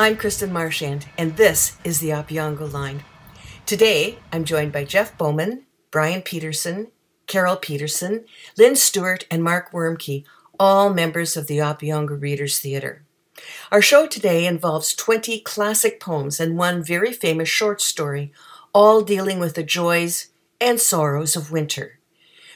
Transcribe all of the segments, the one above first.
I'm Kristen Marchand, and this is the Opeongo Line. Today, I'm joined by Jeff Bowman, Brian Peterson, Carol Peterson, Lynn Stewart, and Mark Wormke, all members of the Opeongo Readers Theatre. Our show today involves 20 classic poems and one very famous short story, all dealing with the joys and sorrows of winter.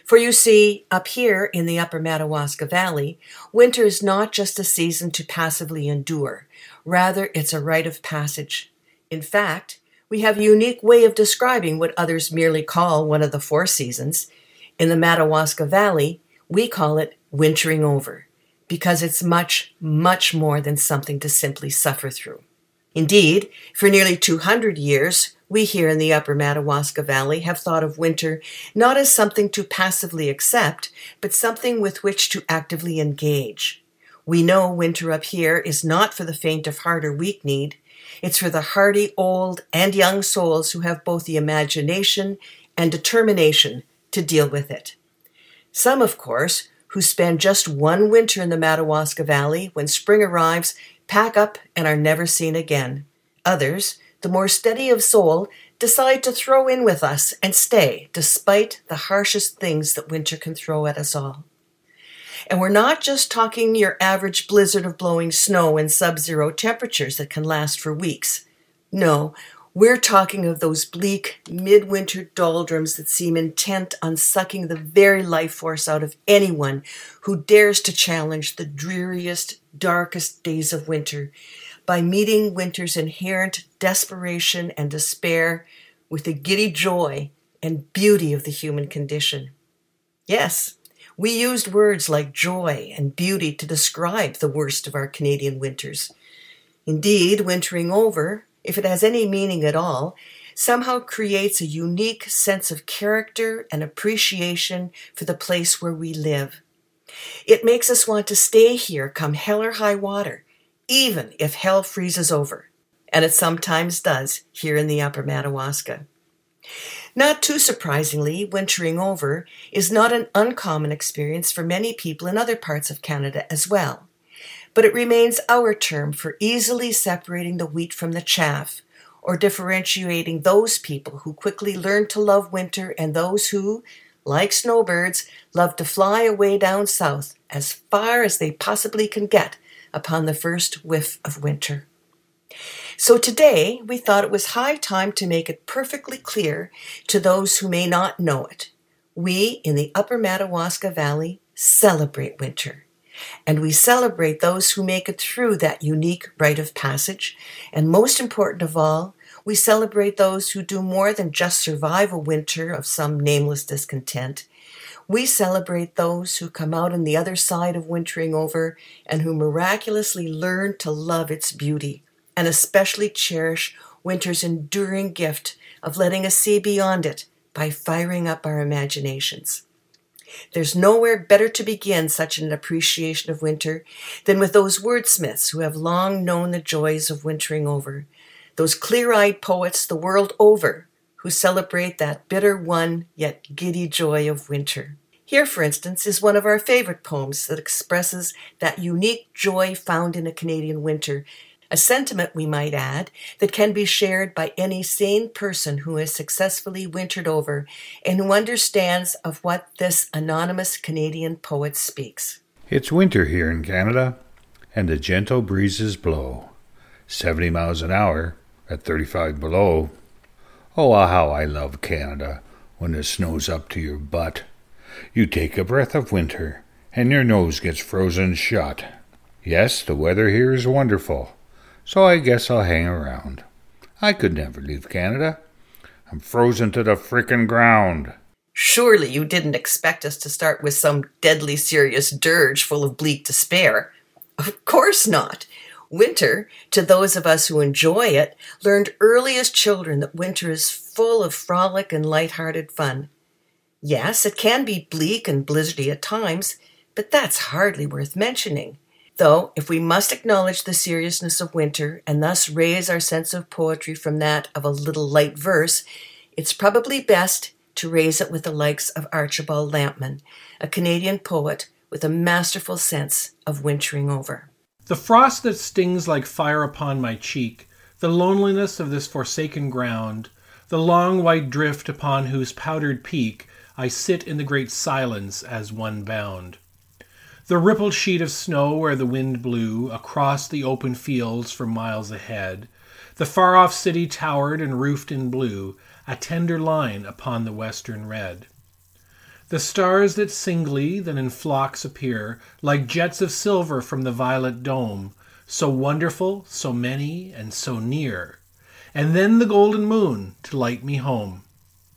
For you see, up here in the upper Madawaska Valley, winter is not just a season to passively endure. Rather, it's a rite of passage. In fact, we have a unique way of describing what others merely call one of the four seasons. In the Madawaska Valley, we call it wintering over because it's much, much more than something to simply suffer through. Indeed, for nearly 200 years, we here in the upper Madawaska Valley have thought of winter not as something to passively accept, but something with which to actively engage. We know winter up here is not for the faint of heart or weak kneed. It's for the hardy old and young souls who have both the imagination and determination to deal with it. Some, of course, who spend just one winter in the Madawaska Valley when spring arrives, pack up and are never seen again. Others, the more steady of soul, decide to throw in with us and stay despite the harshest things that winter can throw at us all. And we're not just talking your average blizzard of blowing snow and sub zero temperatures that can last for weeks. No, we're talking of those bleak midwinter doldrums that seem intent on sucking the very life force out of anyone who dares to challenge the dreariest, darkest days of winter by meeting winter's inherent desperation and despair with the giddy joy and beauty of the human condition. Yes, we used words like joy and beauty to describe the worst of our Canadian winters. Indeed, wintering over, if it has any meaning at all, somehow creates a unique sense of character and appreciation for the place where we live. It makes us want to stay here come hell or high water, even if hell freezes over, and it sometimes does here in the upper Madawaska. Not too surprisingly, wintering over is not an uncommon experience for many people in other parts of Canada as well. But it remains our term for easily separating the wheat from the chaff, or differentiating those people who quickly learn to love winter and those who, like snowbirds, love to fly away down south as far as they possibly can get upon the first whiff of winter. So today we thought it was high time to make it perfectly clear to those who may not know it. We in the upper Madawaska Valley celebrate winter. And we celebrate those who make it through that unique rite of passage. And most important of all, we celebrate those who do more than just survive a winter of some nameless discontent. We celebrate those who come out on the other side of wintering over and who miraculously learn to love its beauty and especially cherish winter's enduring gift of letting us see beyond it by firing up our imaginations. There's nowhere better to begin such an appreciation of winter than with those wordsmiths who have long known the joys of wintering over, those clear eyed poets the world over who celebrate that bitter one yet giddy joy of winter. Here, for instance, is one of our favorite poems that expresses that unique joy found in a Canadian winter, a sentiment, we might add, that can be shared by any sane person who has successfully wintered over and who understands of what this anonymous Canadian poet speaks. It's winter here in Canada, and the gentle breezes blow. 70 miles an hour at 35 below. Oh, ah, how I love Canada when it snows up to your butt. You take a breath of winter, and your nose gets frozen shut. Yes, the weather here is wonderful, so I guess I'll hang around. I could never leave Canada. I'm frozen to the frickin' ground. Surely you didn't expect us to start with some deadly serious dirge full of bleak despair. Of course not. Winter, to those of us who enjoy it, learned early as children that winter is full of frolic and light-hearted fun. Yes, it can be bleak and blizzardy at times, but that's hardly worth mentioning. Though, if we must acknowledge the seriousness of winter and thus raise our sense of poetry from that of a little light verse, it's probably best to raise it with the likes of Archibald Lampman, a Canadian poet with a masterful sense of wintering over. The frost that stings like fire upon my cheek, the loneliness of this forsaken ground, the long white drift upon whose powdered peak I sit in the great silence as one bound. The rippled sheet of snow where the wind blew across the open fields for miles ahead, the far off city towered and roofed in blue, a tender line upon the western red. The stars that singly, then in flocks appear, like jets of silver from the violet dome, so wonderful, so many, and so near. And then the golden moon to light me home.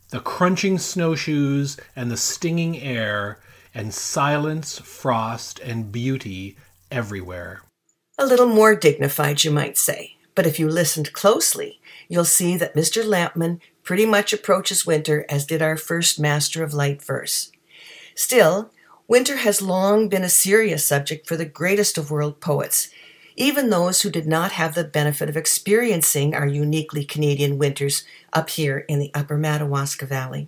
The crunching snowshoes and the stinging air, and silence, frost, and beauty everywhere. A little more dignified, you might say. But if you listened closely, you'll see that Mr. Lampman pretty much approaches winter as did our first master of light verse. Still, winter has long been a serious subject for the greatest of world poets, even those who did not have the benefit of experiencing our uniquely Canadian winters up here in the upper Madawaska Valley.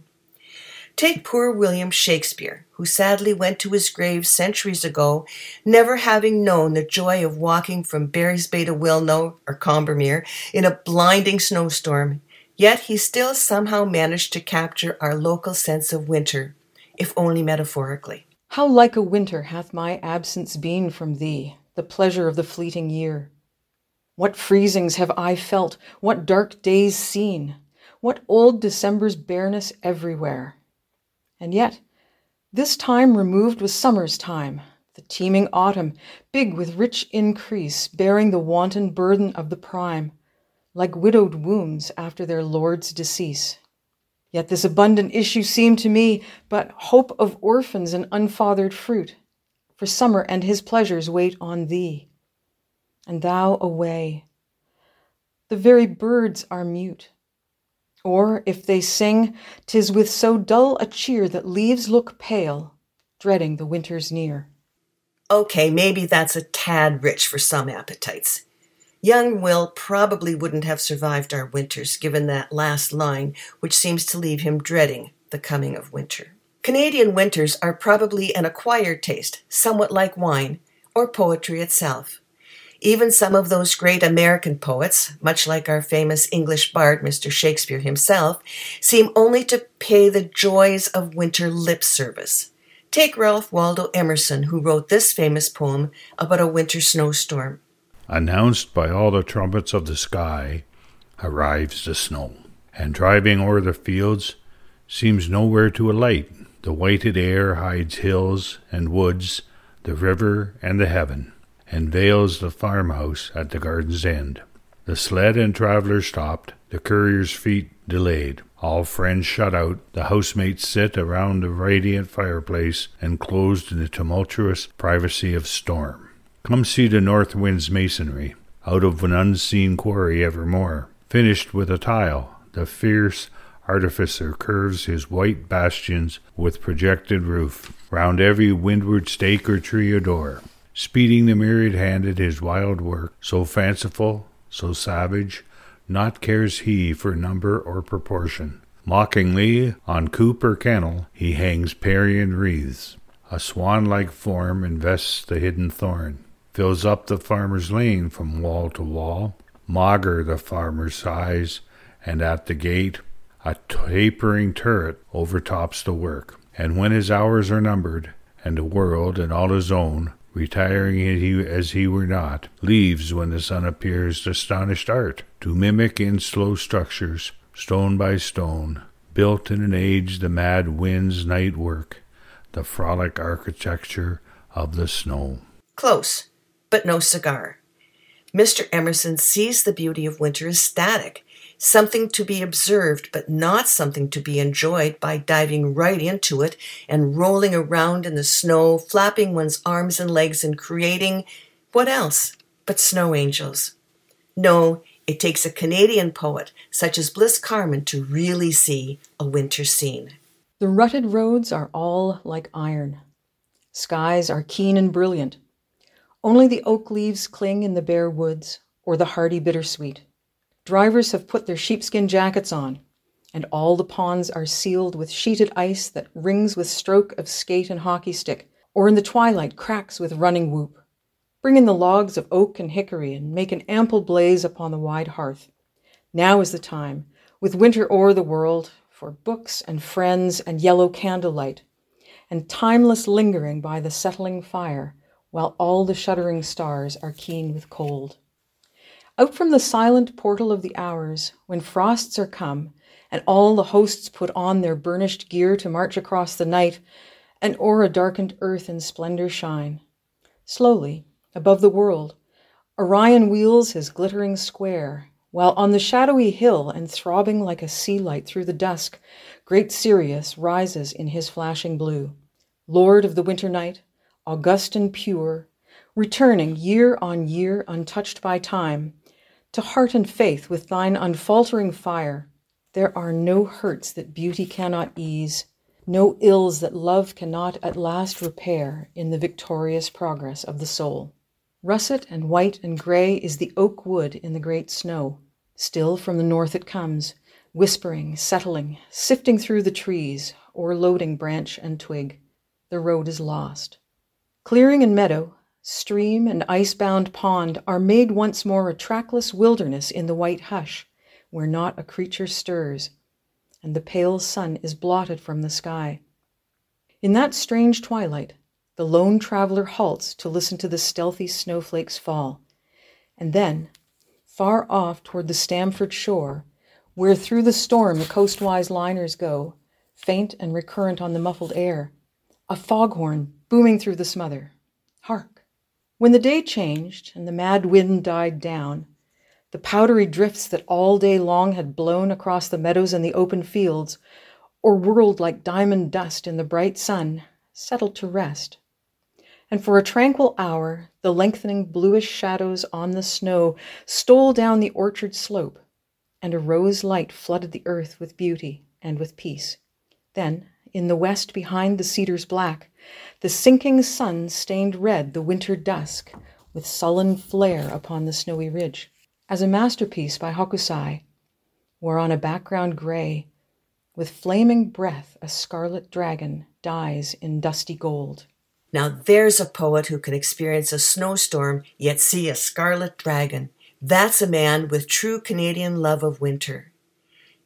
Take poor William Shakespeare, who sadly went to his grave centuries ago, never having known the joy of walking from Barry's Bay to Wilno or Combermere in a blinding snowstorm Yet he still somehow managed to capture our local sense of winter, if only metaphorically. How like a winter hath my absence been from thee, the pleasure of the fleeting year! What freezings have I felt, what dark days seen, what old December's bareness everywhere! And yet, this time removed was summer's time, the teeming autumn, big with rich increase, bearing the wanton burden of the prime like widowed wombs after their lord's decease. Yet this abundant issue seemed to me but hope of orphans and unfathered fruit, for summer and his pleasures wait on thee. And thou away. The very birds are mute. Or if they sing, 'tis with so dull a cheer that leaves look pale, dreading the winter's near. Okay, maybe that's a tad rich for some appetites. Young Will probably wouldn't have survived our winters, given that last line, which seems to leave him dreading the coming of winter. Canadian winters are probably an acquired taste, somewhat like wine, or poetry itself. Even some of those great American poets, much like our famous English bard, Mr. Shakespeare himself, seem only to pay the joys of winter lip service. Take Ralph Waldo Emerson, who wrote this famous poem about a winter snowstorm. Announced by all the trumpets of the sky, arrives the snow, and driving o'er the fields seems nowhere to alight. The whited air hides hills and woods, the river and the heaven, and veils the farmhouse at the garden's end. The sled and traveller stopped, the courier's feet delayed. All friends shut out, the housemates sit around the radiant fireplace, enclosed in the tumultuous privacy of storm. Come see the north wind's masonry, out of an unseen quarry evermore. Finished with a tile, the fierce artificer curves his white bastions with projected roof, round every windward stake or tree or door, speeding the myriad handed his wild work, so fanciful, so savage, not cares he for number or proportion. Mockingly, on coop or kennel, he hangs Parian wreaths. A swan like form invests the hidden thorn fills up the farmer's lane from wall to wall. Maugre the farmer's sighs, and at the gate a tapering turret overtops the work. And when his hours are numbered, and the world and all his own, retiring as he were not, leaves when the sun appears astonished art, to mimic in slow structures, stone by stone, built in an age the mad wind's night work, the frolic architecture of the snow. Close but no cigar. Mr. Emerson sees the beauty of winter as static, something to be observed, but not something to be enjoyed by diving right into it and rolling around in the snow, flapping one's arms and legs, and creating what else but snow angels? No, it takes a Canadian poet such as Bliss Carman to really see a winter scene. The rutted roads are all like iron. Skies are keen and brilliant. Only the oak leaves cling in the bare woods, or the hardy bittersweet. Drivers have put their sheepskin jackets on, and all the ponds are sealed with sheeted ice that rings with stroke of skate and hockey stick, or in the twilight cracks with running whoop. Bring in the logs of oak and hickory and make an ample blaze upon the wide hearth. Now is the time, with winter o'er the world, for books and friends and yellow candlelight, and timeless lingering by the settling fire, while all the shuddering stars are keen with cold. Out from the silent portal of the hours, when frosts are come, and all the hosts put on their burnished gear to march across the night, and o'er a darkened earth in splendor shine. Slowly, above the world, Orion wheels his glittering square, while on the shadowy hill and throbbing like a sea light through the dusk, great Sirius rises in his flashing blue. Lord of the winter night, august and pure, returning year on year untouched by time, to heart and faith with thine unfaltering fire, there are no hurts that beauty cannot ease, no ills that love cannot at last repair in the victorious progress of the soul. Russet and white and gray is the oak wood in the great snow. Still from the north it comes, whispering, settling, sifting through the trees, o'erloading branch and twig. The road is lost. Clearing and meadow, stream and ice-bound pond are made once more a trackless wilderness in the white hush, where not a creature stirs, and the pale sun is blotted from the sky. In that strange twilight, the lone traveler halts to listen to the stealthy snowflakes fall. And then, far off toward the Stamford shore, where through the storm the coastwise liners go, faint and recurrent on the muffled air, a foghorn booming through the smother. Hark! When the day changed and the mad wind died down, the powdery drifts that all day long had blown across the meadows and the open fields, or whirled like diamond dust in the bright sun, settled to rest. And for a tranquil hour, the lengthening bluish shadows on the snow stole down the orchard slope, and a rose light flooded the earth with beauty and with peace. Then, in the west behind the cedars black, the sinking sun stained red the winter dusk with sullen flare upon the snowy ridge as a masterpiece by Hokusai, where on a background gray, with flaming breath, a scarlet dragon dies in dusty gold. Now there's a poet who can experience a snowstorm yet see a scarlet dragon. That's a man with true Canadian love of winter.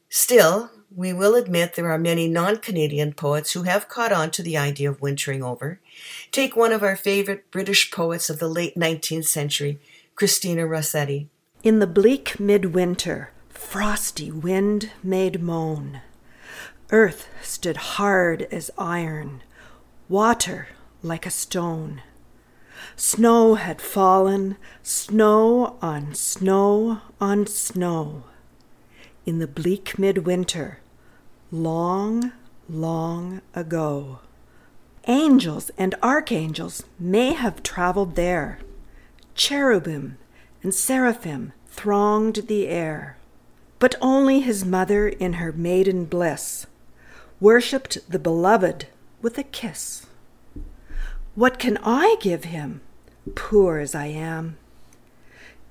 Still, we will admit there are many non Canadian poets who have caught on to the idea of wintering over. Take one of our favorite British poets of the late 19th century, Christina Rossetti. In the bleak midwinter, frosty wind made moan. Earth stood hard as iron, water like a stone. Snow had fallen, snow on snow on snow. In the bleak midwinter, long, long ago. Angels and archangels may have traveled there. Cherubim and seraphim thronged the air. But only his mother, in her maiden bliss, worshipped the beloved with a kiss. What can I give him, poor as I am?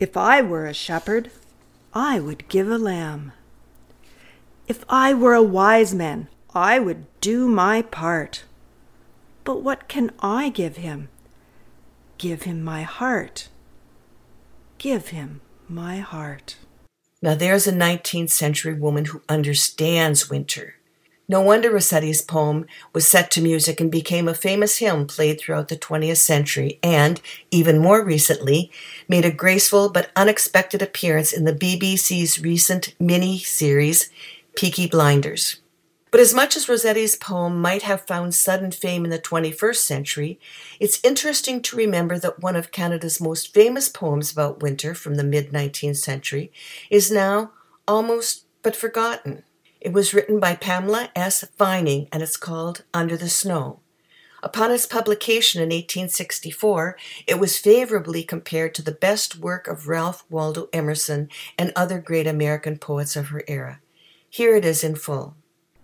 If I were a shepherd, I would give a lamb. If I were a wise man, I would do my part. But what can I give him? Give him my heart give him my heart. Now there's a 19th century woman who understands winter. No wonder Rossetti's poem was set to music and became a famous hymn played throughout the 20th century and, even more recently, made a graceful but unexpected appearance in the BBC's recent mini series, Peaky Blinders. But as much as Rossetti's poem might have found sudden fame in the 21st century, it's interesting to remember that one of Canada's most famous poems about winter from the mid 19th century is now almost but forgotten. It was written by Pamela S. Vining and it's called Under the Snow. Upon its publication in 1864, it was favorably compared to the best work of Ralph Waldo Emerson and other great American poets of her era. Here it is in full.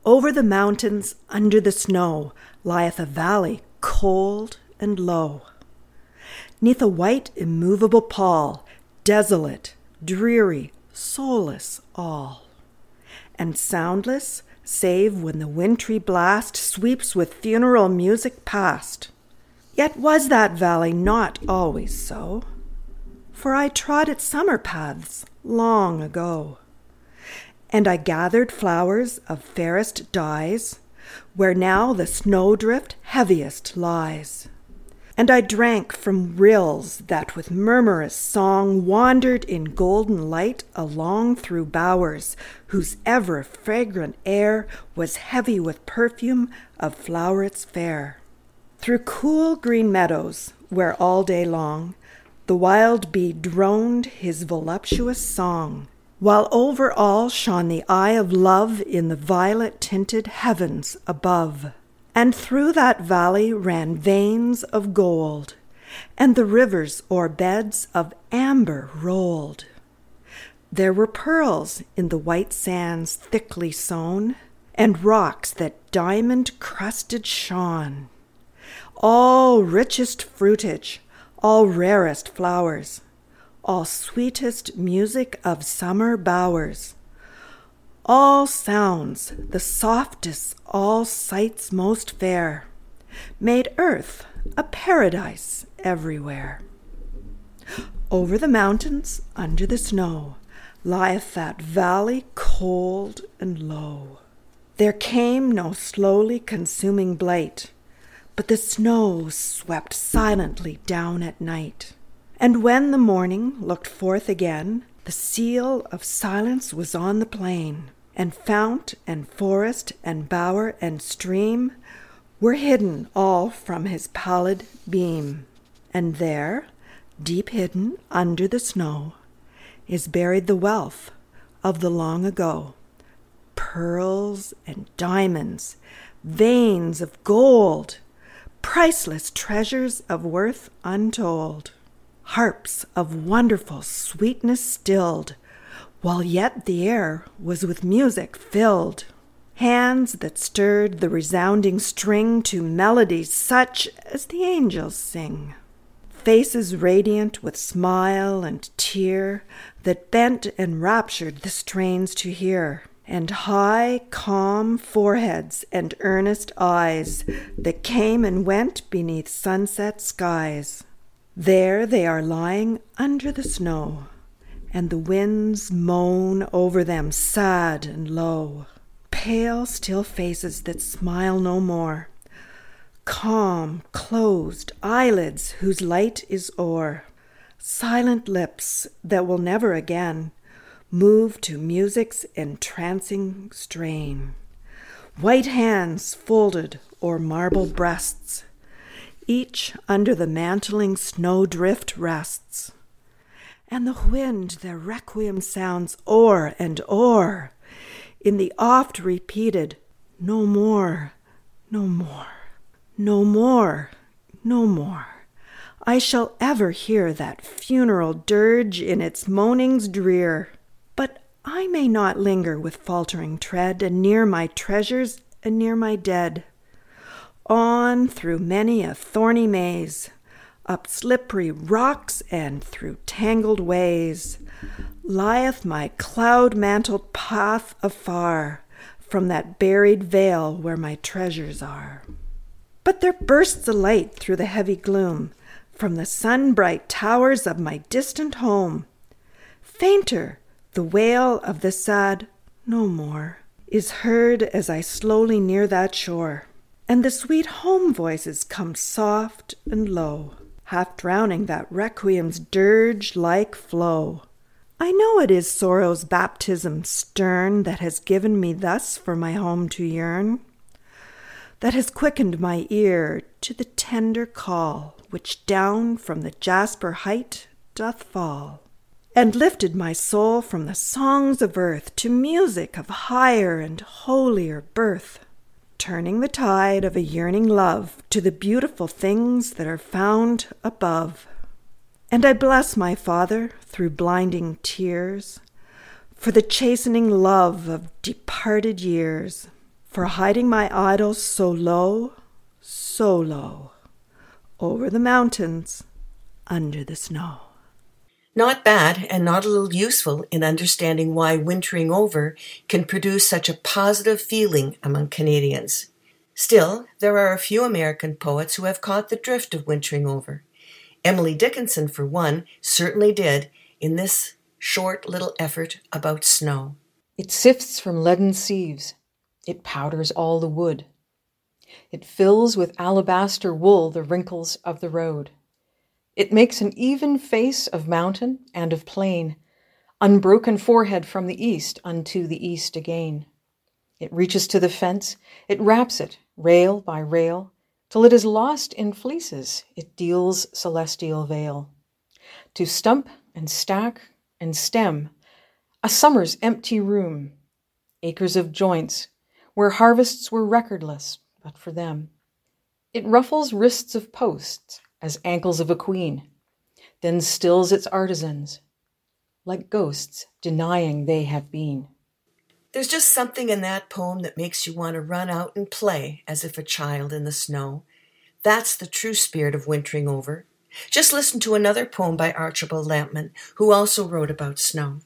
Over the mountains, under the snow, lieth a valley cold and low. Neath a white, immovable pall, desolate, dreary, soulless all. And soundless, save when the wintry blast sweeps with funeral music past. Yet was that valley not always so, for I trod its summer paths long ago. And I gathered flowers of fairest dyes, where now the snowdrift heaviest lies. And I drank from rills that with murmurous song wandered in golden light along through bowers whose ever fragrant air was heavy with perfume of flowerets fair. Through cool green meadows, where all day long the wild bee droned his voluptuous song, while over all shone the eye of love in the violet tinted heavens above. And through that valley ran veins of gold, and the rivers o'er beds of amber rolled. There were pearls in the white sands thickly sown, and rocks that diamond crusted shone all richest fruitage, all rarest flowers, all sweetest music of summer bowers, all sounds the softest, all sights most fair, made earth a paradise everywhere. Over the mountains, under the snow, lieth that valley cold and low. There came no slowly consuming blight but the snow swept silently down at night. And when the morning looked forth again, the seal of silence was on the plain, and fount and forest and bower and stream were hidden all from his pallid beam. And there, deep hidden under the snow, is buried the wealth of the long ago pearls and diamonds, veins of gold priceless treasures of worth untold, harps of wonderful sweetness stilled, while yet the air was with music filled, hands that stirred the resounding string to melodies such as the angels sing, faces radiant with smile and tear that bent and raptured the strains to hear and high, calm foreheads and earnest eyes that came and went beneath sunset skies. There they are lying under the snow, and the winds moan over them sad and low. Pale, still faces that smile no more, calm, closed eyelids whose light is o'er, silent lips that will never again move to music's entrancing strain. White hands folded o'er marble breasts, each under the mantling snowdrift rests. And the wind their requiem sounds o'er and o'er in the oft repeated no more, no more, no more, no more. I shall ever hear that funeral dirge in its moanings drear. But I may not linger with faltering tread, and near my treasures and near my dead. On through many a thorny maze, up slippery rocks and through tangled ways, lieth my cloud mantled path afar from that buried vale where my treasures are. But there bursts a light through the heavy gloom from the sun bright towers of my distant home. Fainter, the wail of the sad no more is heard as I slowly near that shore, and the sweet home voices come soft and low, half drowning that requiem's dirge like flow. I know it is sorrow's baptism stern that has given me thus for my home to yearn, that has quickened my ear to the tender call which down from the jasper height doth fall and lifted my soul from the songs of earth to music of higher and holier birth, turning the tide of a yearning love to the beautiful things that are found above. And I bless my Father through blinding tears for the chastening love of departed years, for hiding my idols so low, so low, over the mountains, under the snow. Not bad and not a little useful in understanding why wintering over can produce such a positive feeling among Canadians. Still, there are a few American poets who have caught the drift of wintering over. Emily Dickinson, for one, certainly did in this short little effort about snow. It sifts from leaden sieves, it powders all the wood. It fills with alabaster wool the wrinkles of the road. It makes an even face of mountain and of plain, unbroken forehead from the east unto the east again. It reaches to the fence, it wraps it, rail by rail, till it is lost in fleeces, it deals celestial veil. To stump and stack and stem, a summer's empty room, acres of joints, where harvests were recordless but for them. It ruffles wrists of posts as ankles of a queen, then stills its artisans, like ghosts denying they have been. There's just something in that poem that makes you want to run out and play as if a child in the snow. That's the true spirit of wintering over. Just listen to another poem by Archibald Lampman, who also wrote about snow.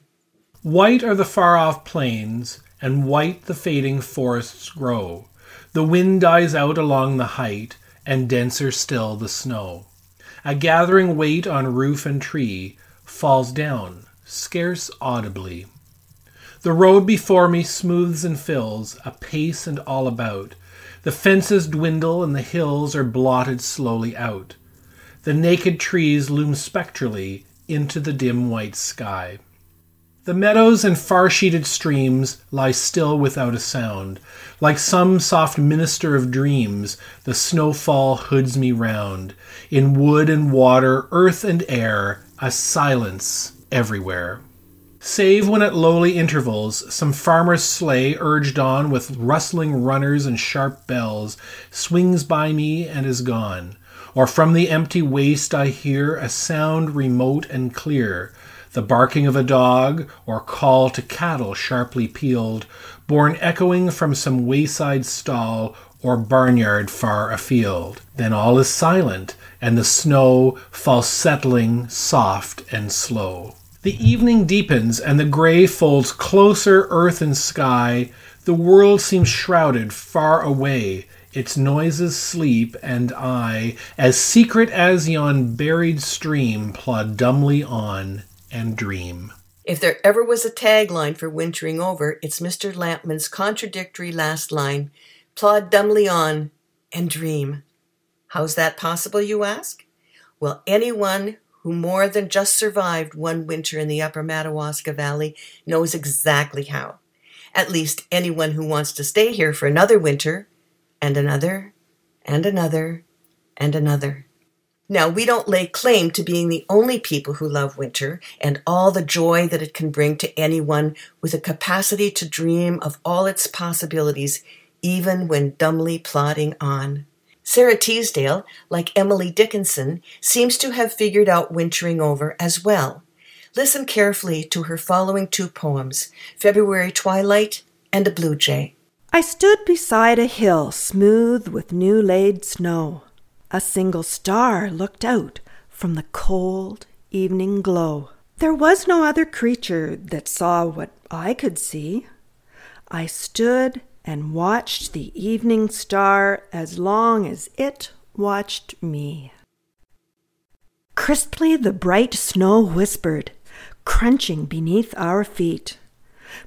White are the far off plains, and white the fading forests grow. The wind dies out along the height, and denser still the snow. A gathering weight on roof and tree falls down, scarce audibly. The road before me smooths and fills, apace and all about. The fences dwindle and the hills are blotted slowly out. The naked trees loom spectrally into the dim white sky. The meadows and far sheeted streams lie still without a sound. Like some soft minister of dreams, the snowfall hoods me round. In wood and water, earth and air, a silence everywhere. Save when at lowly intervals some farmer's sleigh, urged on with rustling runners and sharp bells, swings by me and is gone. Or from the empty waste I hear a sound remote and clear, the barking of a dog, or call to cattle sharply pealed, borne echoing from some wayside stall or barnyard far afield. Then all is silent, and the snow falls settling soft and slow. The evening deepens, and the gray folds closer earth and sky. The world seems shrouded far away, its noises sleep, and I, as secret as yon buried stream, plod dumbly on and dream. If there ever was a tagline for wintering over, it's Mr. Lampman's contradictory last line plod dumbly on and dream. How's that possible, you ask? Well, anyone who more than just survived one winter in the upper Madawaska Valley, knows exactly how. At least anyone who wants to stay here for another winter, and another, and another, and another. Now, we don't lay claim to being the only people who love winter and all the joy that it can bring to anyone with a capacity to dream of all its possibilities, even when dumbly plodding on. Sara Teasdale, like Emily Dickinson, seems to have figured out wintering over as well. Listen carefully to her following two poems February Twilight and A Blue Jay. I stood beside a hill smooth with new laid snow. A single star looked out from the cold evening glow. There was no other creature that saw what I could see. I stood and watched the evening star as long as it watched me. Crisply the bright snow whispered, crunching beneath our feet.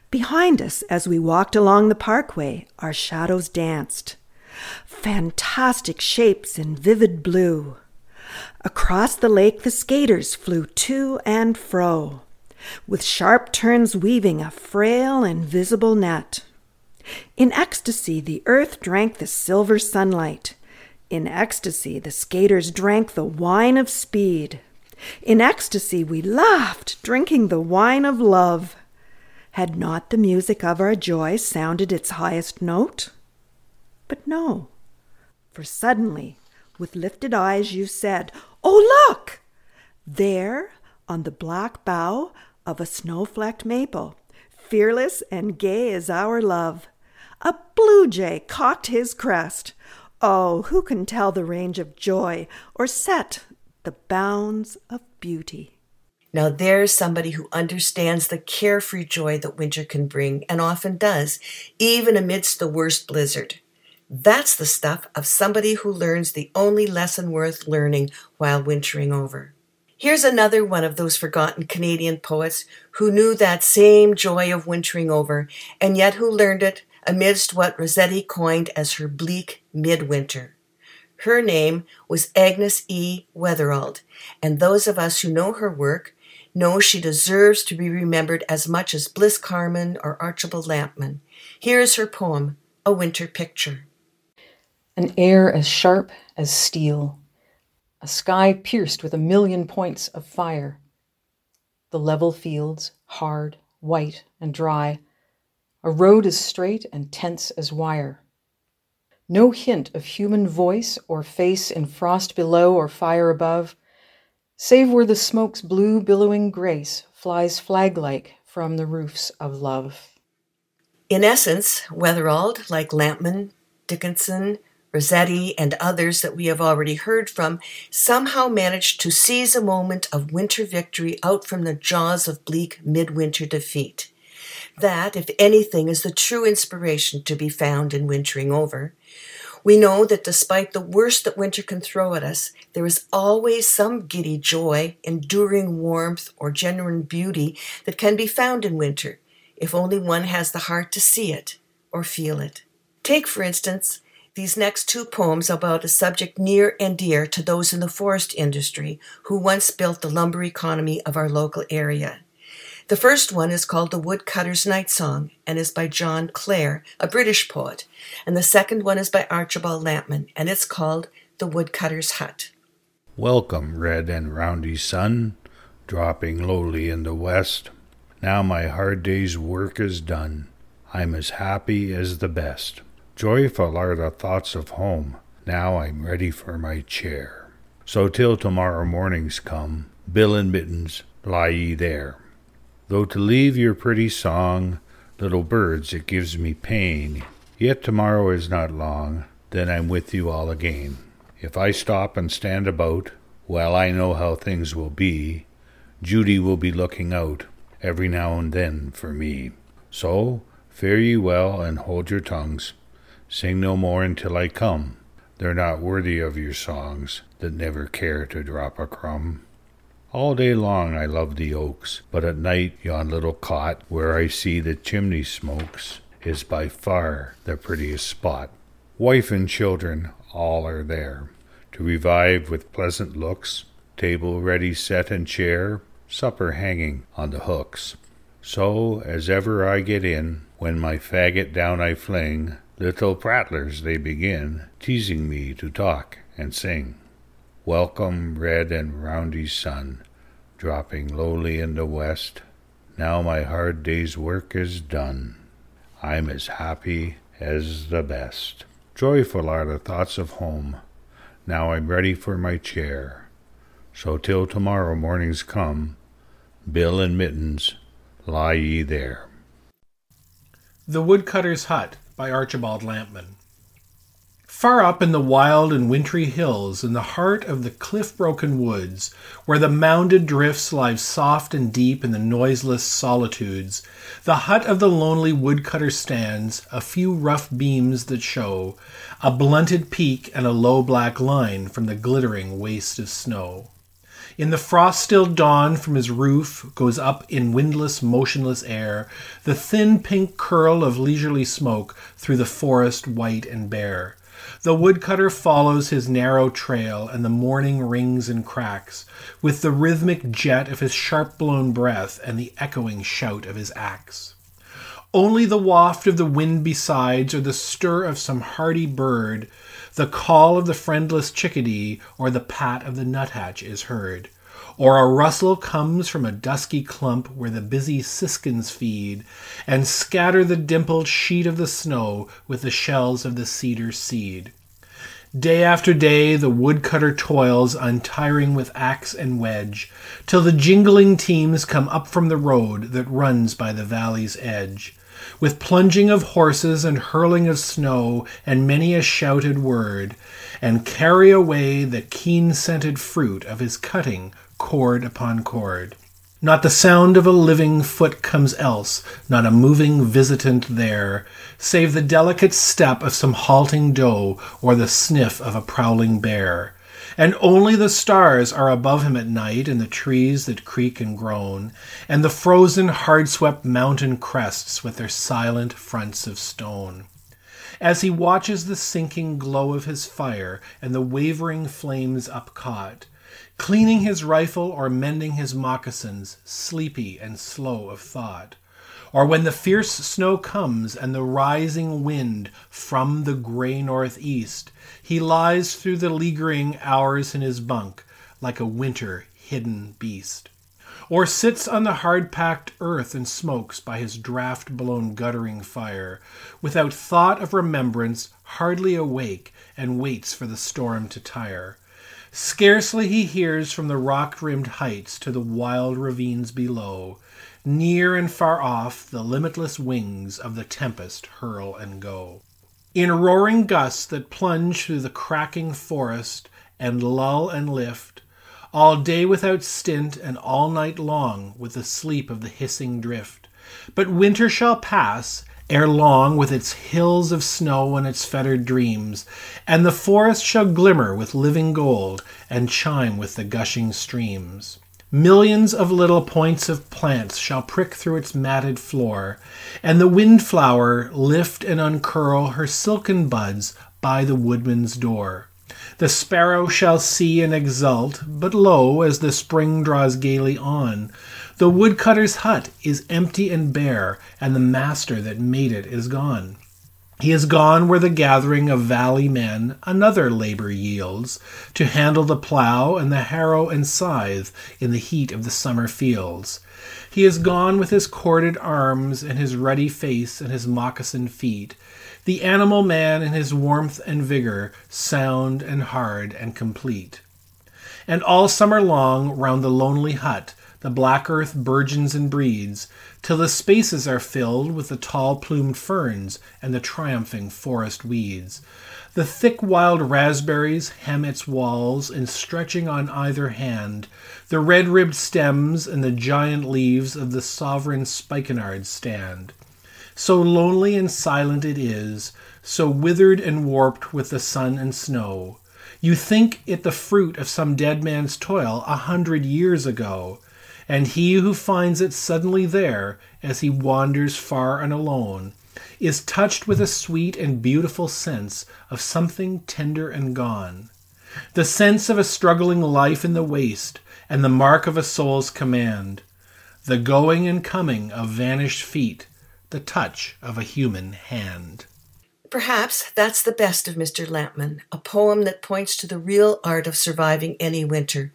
Behind us, as we walked along the parkway, our shadows danced. Fantastic shapes in vivid blue. Across the lake, the skaters flew to and fro, with sharp turns weaving a frail, invisible net. In ecstasy, the earth drank the silver sunlight. In ecstasy, the skaters drank the wine of speed. In ecstasy, we laughed, drinking the wine of love. Had not the music of our joy sounded its highest note? But no, for suddenly, with lifted eyes, you said, Oh, look! There, on the black bough of a snow flecked maple, fearless and gay as our love, a blue jay cocked his crest. Oh, who can tell the range of joy or set the bounds of beauty? Now there's somebody who understands the carefree joy that winter can bring and often does, even amidst the worst blizzard. That's the stuff of somebody who learns the only lesson worth learning while wintering over. Here's another one of those forgotten Canadian poets who knew that same joy of wintering over, and yet who learned it amidst what Rossetti coined as her bleak midwinter. Her name was Agnes E. Wetherald, and those of us who know her work know she deserves to be remembered as much as Bliss Carman or Archibald Lampman. Here is her poem, A Winter Picture. An air as sharp as steel, a sky pierced with a million points of fire. The level fields, hard, white, and dry, a road as straight and tense as wire. No hint of human voice or face in frost below or fire above, save where the smoke's blue billowing grace flies flag like from the roofs of love. In essence, Wetherald, like Lampman, Dickinson, Rossetti, and others that we have already heard from, somehow managed to seize a moment of winter victory out from the jaws of bleak midwinter defeat. That, if anything, is the true inspiration to be found in wintering over. We know that despite the worst that winter can throw at us, there is always some giddy joy, enduring warmth, or genuine beauty that can be found in winter, if only one has the heart to see it or feel it. Take, for instance, these next two poems are about a subject near and dear to those in the forest industry who once built the lumber economy of our local area. The first one is called The Woodcutter's Night Song and is by John Clare, a British poet, and the second one is by Archibald Lampman and it's called The Woodcutter's Hut. Welcome, red and roundy sun, dropping lowly in the west. Now my hard day's work is done. I'm as happy as the best. Joyful are the thoughts of home. Now I'm ready for my chair. So till tomorrow morning's come, Bill and Mittens, lie ye there. Though to leave your pretty song, little birds, it gives me pain, yet tomorrow is not long, then I'm with you all again. If I stop and stand about, well, I know how things will be. Judy will be looking out every now and then for me. So fare ye well and hold your tongues. Sing no more until I come. They're not worthy of your songs that never care to drop a crumb. All day long I love the oaks, but at night yon little cot where I see the chimney smokes is by far the prettiest spot. Wife and children all are there to revive with pleasant looks, table ready set and chair, supper hanging on the hooks. So as ever I get in, when my faggot down I fling, little prattlers they begin, teasing me to talk and sing. Welcome, red and roundy sun, dropping lowly in the west. Now my hard day's work is done. I'm as happy as the best. Joyful are the thoughts of home. Now I'm ready for my chair. So till tomorrow morning's come, Bill and Mittens, lie ye there. The Woodcutter's Hut by Archibald Lampman. Far up in the wild and wintry hills, in the heart of the cliff broken woods, where the mounded drifts lie soft and deep in the noiseless solitudes, the hut of the lonely woodcutter stands, a few rough beams that show a blunted peak and a low black line from the glittering waste of snow. In the frost still dawn from his roof goes up in windless, motionless air the thin pink curl of leisurely smoke through the forest white and bare. The woodcutter follows his narrow trail, and the morning rings and cracks with the rhythmic jet of his sharp blown breath and the echoing shout of his axe. Only the waft of the wind besides, or the stir of some hardy bird, the call of the friendless chickadee, or the pat of the nuthatch is heard or a rustle comes from a dusky clump where the busy siskins feed and scatter the dimpled sheet of the snow with the shells of the cedar seed. Day after day the woodcutter toils, untiring with axe and wedge, till the jingling teams come up from the road that runs by the valley's edge. With plunging of horses and hurling of snow and many a shouted word, and carry away the keen scented fruit of his cutting cord upon cord. Not the sound of a living foot comes else, not a moving visitant there, save the delicate step of some halting doe or the sniff of a prowling bear. And only the stars are above him at night, and the trees that creak and groan, and the frozen, hard swept mountain crests with their silent fronts of stone. As he watches the sinking glow of his fire and the wavering flames upcaught, cleaning his rifle or mending his moccasins, sleepy and slow of thought, or when the fierce snow comes and the rising wind from the gray northeast he lies through the leaguering hours in his bunk like a winter hidden beast. Or sits on the hard packed earth and smokes by his draft blown guttering fire, without thought of remembrance, hardly awake, and waits for the storm to tire. Scarcely he hears from the rock rimmed heights to the wild ravines below. Near and far off, the limitless wings of the tempest hurl and go. In roaring gusts that plunge through the cracking forest and lull and lift, all day without stint and all night long with the sleep of the hissing drift. But winter shall pass ere long with its hills of snow and its fettered dreams, and the forest shall glimmer with living gold and chime with the gushing streams. Millions of little points of plants shall prick through its matted floor, and the windflower lift and uncurl her silken buds by the woodman's door. The sparrow shall see and exult, but lo, as the spring draws gaily on, the woodcutter's hut is empty and bare, and the master that made it is gone. He is gone where the gathering of valley men another labor yields, to handle the plough and the harrow and scythe in the heat of the summer fields. He is gone with his corded arms and his ruddy face and his moccasined feet, the animal man in his warmth and vigor, sound and hard and complete. And all summer long, round the lonely hut, the black earth burgeons and breeds, till the spaces are filled with the tall plumed ferns and the triumphing forest weeds. The thick wild raspberries hem its walls, and stretching on either hand, the red ribbed stems and the giant leaves of the sovereign spikenard stand. So lonely and silent it is, so withered and warped with the sun and snow. You think it the fruit of some dead man's toil a hundred years ago, and he who finds it suddenly there, as he wanders far and alone, is touched with a sweet and beautiful sense of something tender and gone. The sense of a struggling life in the waste, and the mark of a soul's command. The going and coming of vanished feet, the touch of a human hand. Perhaps that's the best of Mr. Lampman, a poem that points to the real art of surviving any winter,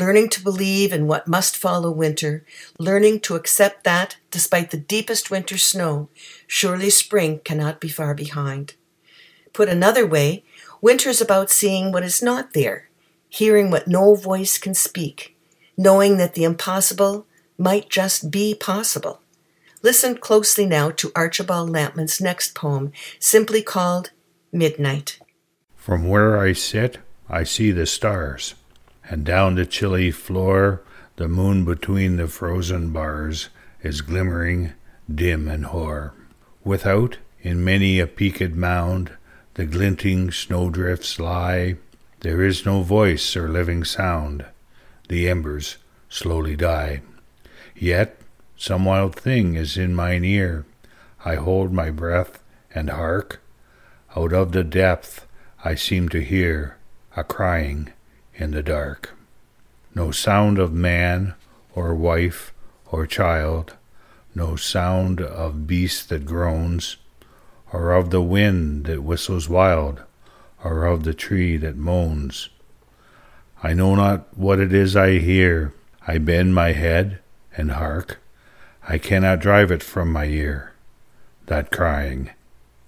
learning to believe in what must follow winter, learning to accept that, despite the deepest winter snow, surely spring cannot be far behind. Put another way, winter is about seeing what is not there, hearing what no voice can speak, knowing that the impossible might just be possible. Listen closely now to Archibald Lampman's next poem, simply called Midnight. From where I sit, I see the stars and down the chilly floor the moon between the frozen bars is glimmering dim and hoar. Without, in many a peaked mound, the glinting snowdrifts lie. There is no voice or living sound. The embers slowly die. Yet some wild thing is in mine ear. I hold my breath and hark. Out of the depth I seem to hear a crying in the dark. No sound of man or wife or child, no sound of beast that groans, or of the wind that whistles wild, or of the tree that moans. I know not what it is I hear. I bend my head and hark. I cannot drive it from my ear, that crying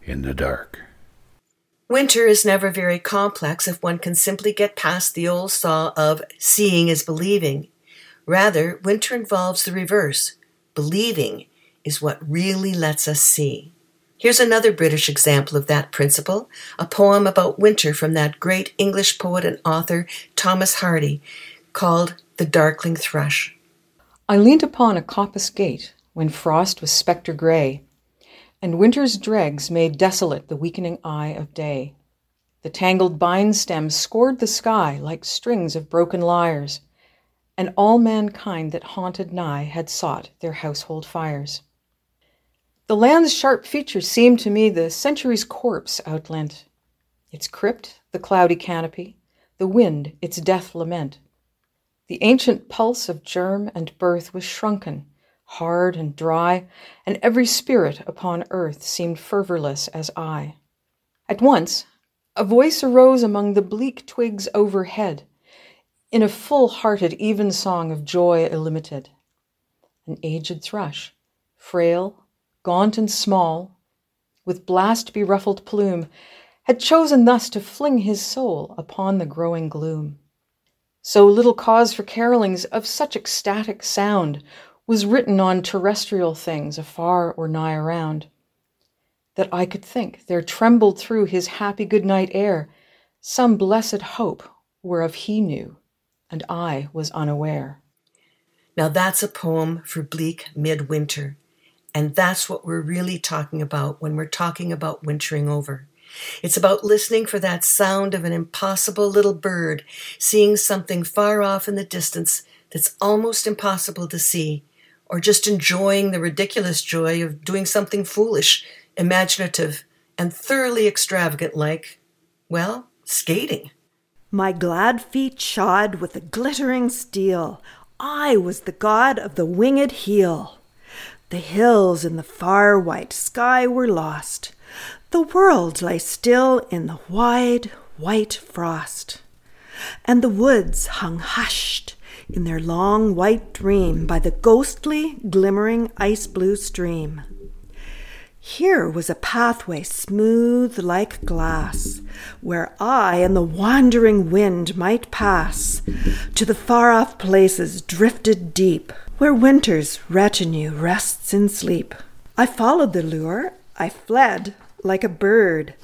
in the dark. Winter is never very complex if one can simply get past the old saw of seeing is believing. Rather, winter involves the reverse. Believing is what really lets us see. Here's another British example of that principle, a poem about winter from that great English poet and author Thomas Hardy called The Darkling Thrush. I leaned upon a coppice gate when frost was spectre gray, and winter's dregs made desolate the weakening eye of day. The tangled vine stems scored the sky like strings of broken lyres, and all mankind that haunted nigh had sought their household fires. The land's sharp features seemed to me the century's corpse outlent, its crypt the cloudy canopy, the wind its death lament. The ancient pulse of germ and birth was shrunken, hard and dry, and every spirit upon earth seemed fervorless as I. At once a voice arose among the bleak twigs overhead, in a full hearted even song of joy illimited. An aged thrush, frail, gaunt, and small, with blast beruffled plume, had chosen thus to fling his soul upon the growing gloom. So little cause for carolings of such ecstatic sound was written on terrestrial things afar or nigh around, that I could think there trembled through his happy good night air some blessed hope whereof he knew and I was unaware. Now that's a poem for bleak midwinter. And that's what we're really talking about when we're talking about wintering over. It's about listening for that sound of an impossible little bird, seeing something far off in the distance that's almost impossible to see, or just enjoying the ridiculous joy of doing something foolish, imaginative, and thoroughly extravagant like, well, skating. My glad feet shod with a glittering steel, I was the god of the winged heel. The hills in the far white sky were lost. The world lay still in the wide white frost. And the woods hung hushed in their long white dream by the ghostly, glimmering ice blue stream. Here was a pathway smooth like glass, where I and the wandering wind might pass to the far off places drifted deep, where winter's retinue rests in sleep. I followed the lure, I fled like a bird,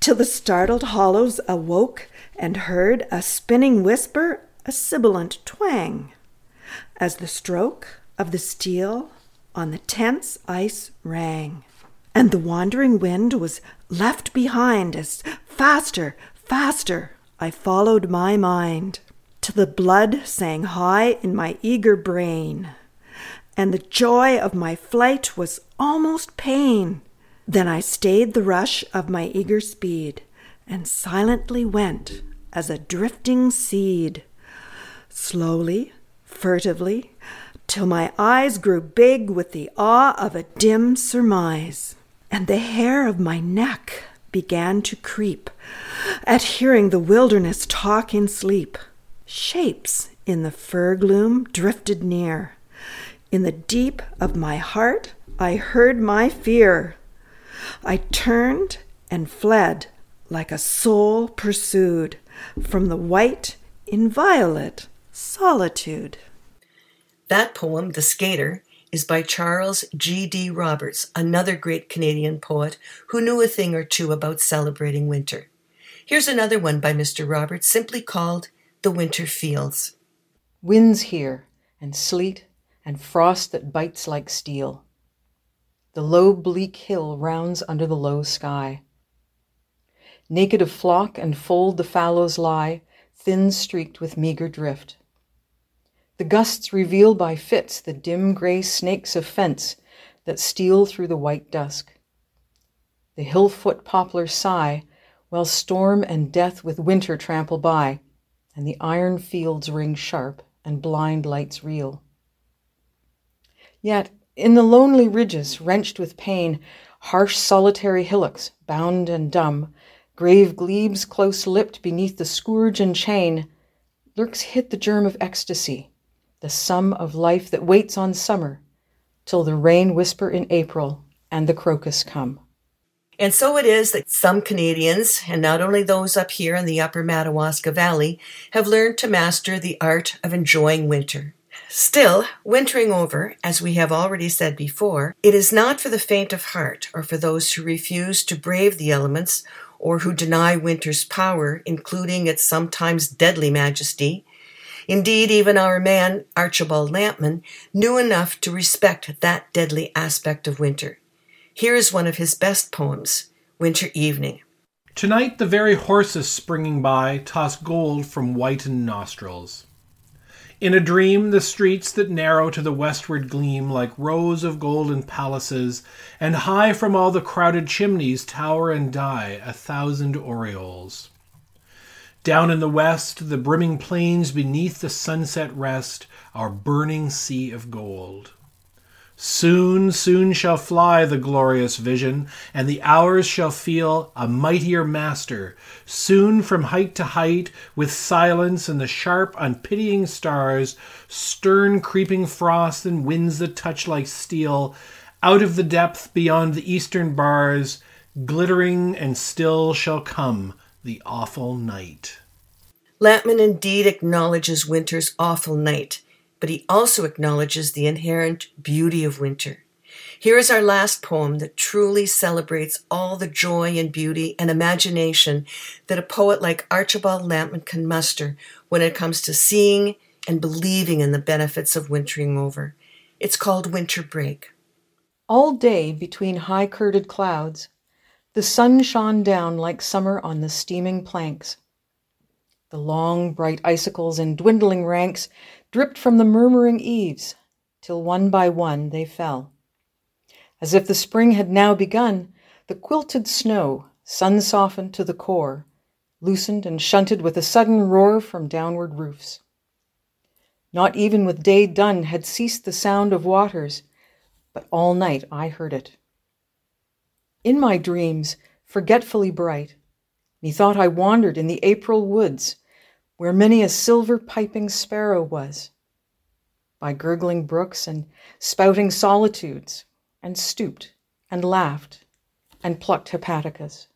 till the startled hollows awoke and heard a spinning whisper, a sibilant twang, as the stroke of the steel on the tense ice rang. And the wandering wind was left behind as faster, faster I followed my mind, till the blood sang high in my eager brain, and the joy of my flight was almost pain. Then I stayed the rush of my eager speed, and silently went as a drifting seed, slowly, furtively, till my eyes grew big with the awe of a dim surmise and the hair of my neck began to creep at hearing the wilderness talk in sleep. Shapes in the fir gloom drifted near. In the deep of my heart, I heard my fear. I turned and fled like a soul pursued from the white, inviolate solitude. That poem, The Skater, is by Charles G. D. Roberts, another great Canadian poet who knew a thing or two about celebrating winter. Here's another one by Mr. Roberts, simply called The Winter Fields. Winds here, and sleet, and frost that bites like steel. The low, bleak hill rounds under the low sky. Naked of flock and fold the fallows lie, thin streaked with meager drift. The gusts reveal by fits the dim gray snakes of fence that steal through the white dusk. The hill-foot poplars sigh, while storm and death with winter trample by, and the iron fields ring sharp and blind lights reel. Yet in the lonely ridges, wrenched with pain, harsh solitary hillocks, bound and dumb, grave glebes close lipped beneath the scourge and chain, lurks hid the germ of ecstasy, the sum of life that waits on summer till the rain whisper in April and the crocus come. And so it is that some Canadians, and not only those up here in the upper Madawaska Valley, have learned to master the art of enjoying winter. Still, wintering over, as we have already said before, it is not for the faint of heart or for those who refuse to brave the elements or who deny winter's power, including its sometimes deadly majesty, Indeed, even our man, Archibald Lampman, knew enough to respect that deadly aspect of winter. Here is one of his best poems, Winter Evening. Tonight the very horses springing by toss gold from whitened nostrils. In a dream, the streets that narrow to the westward gleam like rows of golden palaces, and high from all the crowded chimneys tower and die a thousand aureoles. Down in the west, the brimming plains beneath the sunset rest, our burning sea of gold. Soon, soon shall fly the glorious vision, and the hours shall feel a mightier master. Soon from height to height, with silence and the sharp, unpitying stars, stern creeping frost and winds that touch like steel, out of the depth beyond the eastern bars, glittering and still shall come the awful night. Lampman indeed acknowledges winter's awful night but he also acknowledges the inherent beauty of winter. Here is our last poem that truly celebrates all the joy and beauty and imagination that a poet like Archibald Lampman can muster when it comes to seeing and believing in the benefits of wintering over. It's called Winter Break. All day between high curted clouds, the sun shone down like summer on the steaming planks. The long, bright icicles in dwindling ranks dripped from the murmuring eaves, till one by one they fell. As if the spring had now begun, the quilted snow, sun softened to the core, loosened and shunted with a sudden roar from downward roofs. Not even with day done had ceased the sound of waters, but all night I heard it. In my dreams, forgetfully bright, methought I wandered in the April woods, where many a silver piping sparrow was, by gurgling brooks and spouting solitudes, and stooped and laughed and plucked hepaticas.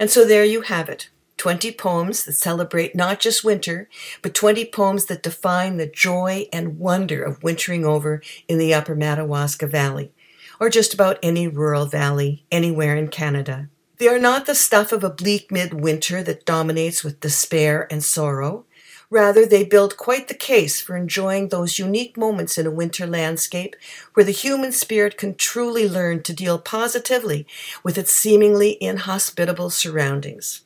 And so there you have it 20 poems that celebrate not just winter, but 20 poems that define the joy and wonder of wintering over in the upper Madawaska Valley, or just about any rural valley anywhere in Canada. They are not the stuff of a bleak midwinter that dominates with despair and sorrow. Rather, they build quite the case for enjoying those unique moments in a winter landscape where the human spirit can truly learn to deal positively with its seemingly inhospitable surroundings.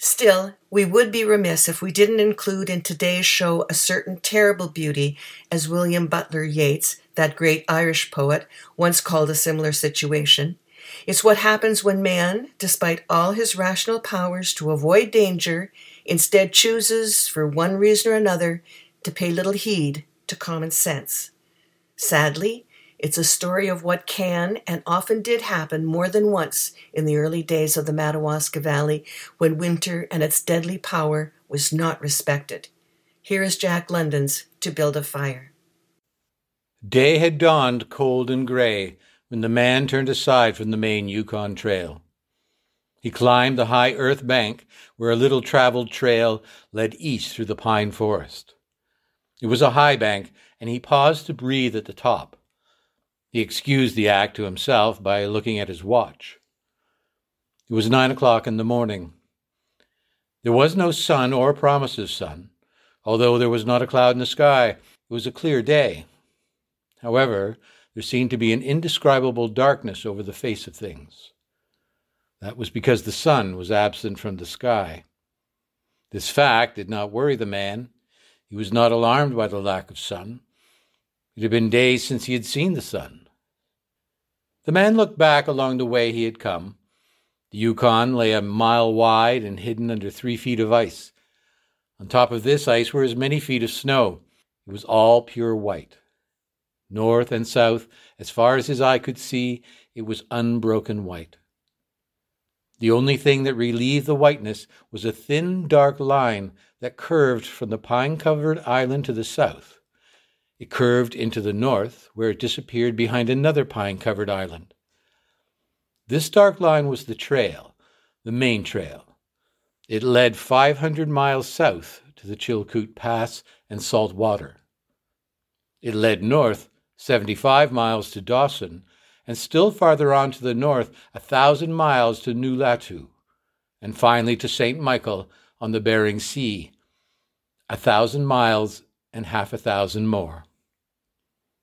Still, we would be remiss if we didn't include in today's show a certain terrible beauty, as William Butler Yeats, that great Irish poet, once called a similar situation. It's what happens when man, despite all his rational powers to avoid danger, instead chooses, for one reason or another, to pay little heed to common sense. Sadly, it's a story of what can and often did happen more than once in the early days of the Madawaska Valley when winter and its deadly power was not respected. Here is Jack London's To Build a Fire. Day had dawned cold and gray when the man turned aside from the main Yukon Trail. He climbed the high earth bank where a little traveled trail led east through the pine forest. It was a high bank, and he paused to breathe at the top. He excused the act to himself by looking at his watch. It was nine o'clock in the morning. There was no sun or promise of sun, although there was not a cloud in the sky. It was a clear day. However, there seemed to be an indescribable darkness over the face of things. That was because the sun was absent from the sky. This fact did not worry the man. He was not alarmed by the lack of sun. It had been days since he had seen the sun. The man looked back along the way he had come. The Yukon lay a mile wide and hidden under three feet of ice. On top of this ice were as many feet of snow. It was all pure white. North and south, as far as his eye could see, it was unbroken white. The only thing that relieved the whiteness was a thin, dark line that curved from the pine covered island to the south. It curved into the north, where it disappeared behind another pine covered island. This dark line was the trail, the main trail. It led 500 miles south to the Chilkoot Pass and salt water. It led north 75 miles to Dawson, and still farther on to the north, a thousand miles to Nulato, and finally to St. Michael on the Bering Sea. A thousand miles and half a thousand more.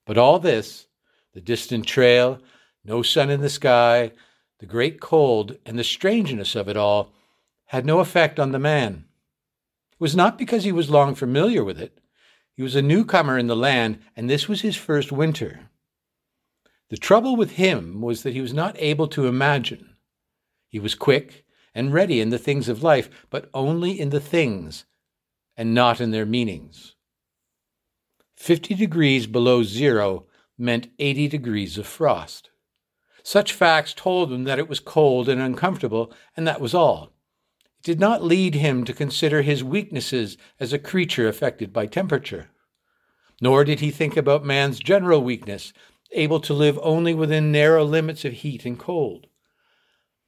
But all this, the distant trail, no sun in the sky, the great cold, and the strangeness of it all, had no effect on the man. It was not because he was long familiar with it. He was a newcomer in the land, and this was his first winter. The trouble with him was that he was not able to imagine. He was quick and ready in the things of life, but only in the things and not in their meanings. Fifty degrees below zero meant 80 degrees of frost. Such facts told him that it was cold and uncomfortable, and that was all. Did not lead him to consider his weaknesses as a creature affected by temperature. Nor did he think about man's general weakness, able to live only within narrow limits of heat and cold.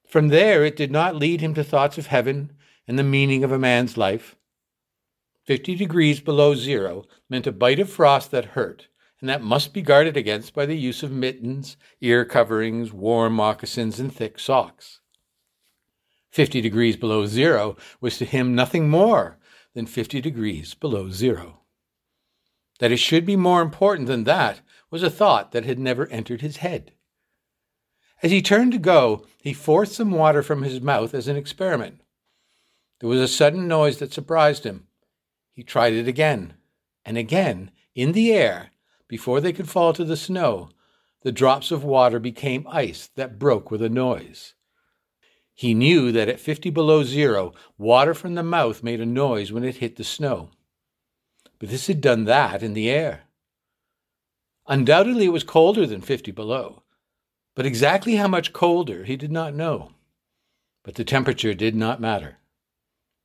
From there, it did not lead him to thoughts of heaven and the meaning of a man's life. Fifty degrees below zero meant a bite of frost that hurt, and that must be guarded against by the use of mittens, ear coverings, warm moccasins, and thick socks. Fifty degrees below zero was to him nothing more than fifty degrees below zero. That it should be more important than that was a thought that had never entered his head. As he turned to go, he forced some water from his mouth as an experiment. There was a sudden noise that surprised him. He tried it again, and again, in the air, before they could fall to the snow, the drops of water became ice that broke with a noise. He knew that at 50 below zero, water from the mouth made a noise when it hit the snow. But this had done that in the air. Undoubtedly, it was colder than 50 below, but exactly how much colder he did not know. But the temperature did not matter.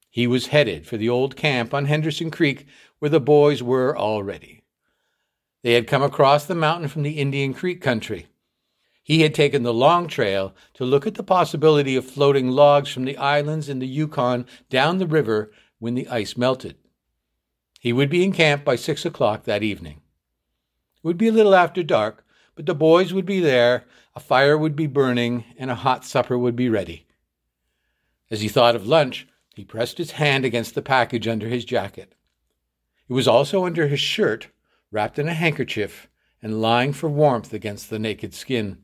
He was headed for the old camp on Henderson Creek where the boys were already. They had come across the mountain from the Indian Creek country. He had taken the long trail to look at the possibility of floating logs from the islands in the Yukon down the river when the ice melted. He would be in camp by six o'clock that evening. It would be a little after dark, but the boys would be there, a fire would be burning, and a hot supper would be ready. As he thought of lunch, he pressed his hand against the package under his jacket. It was also under his shirt, wrapped in a handkerchief and lying for warmth against the naked skin.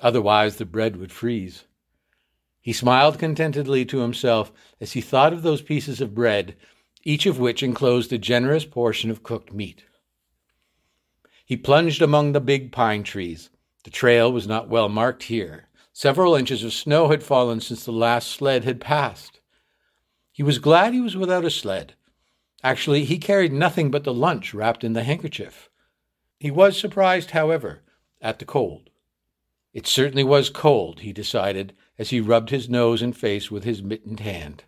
Otherwise, the bread would freeze. He smiled contentedly to himself as he thought of those pieces of bread, each of which enclosed a generous portion of cooked meat. He plunged among the big pine trees. The trail was not well marked here. Several inches of snow had fallen since the last sled had passed. He was glad he was without a sled. Actually, he carried nothing but the lunch wrapped in the handkerchief. He was surprised, however, at the cold. It certainly was cold, he decided, as he rubbed his nose and face with his mittened hand.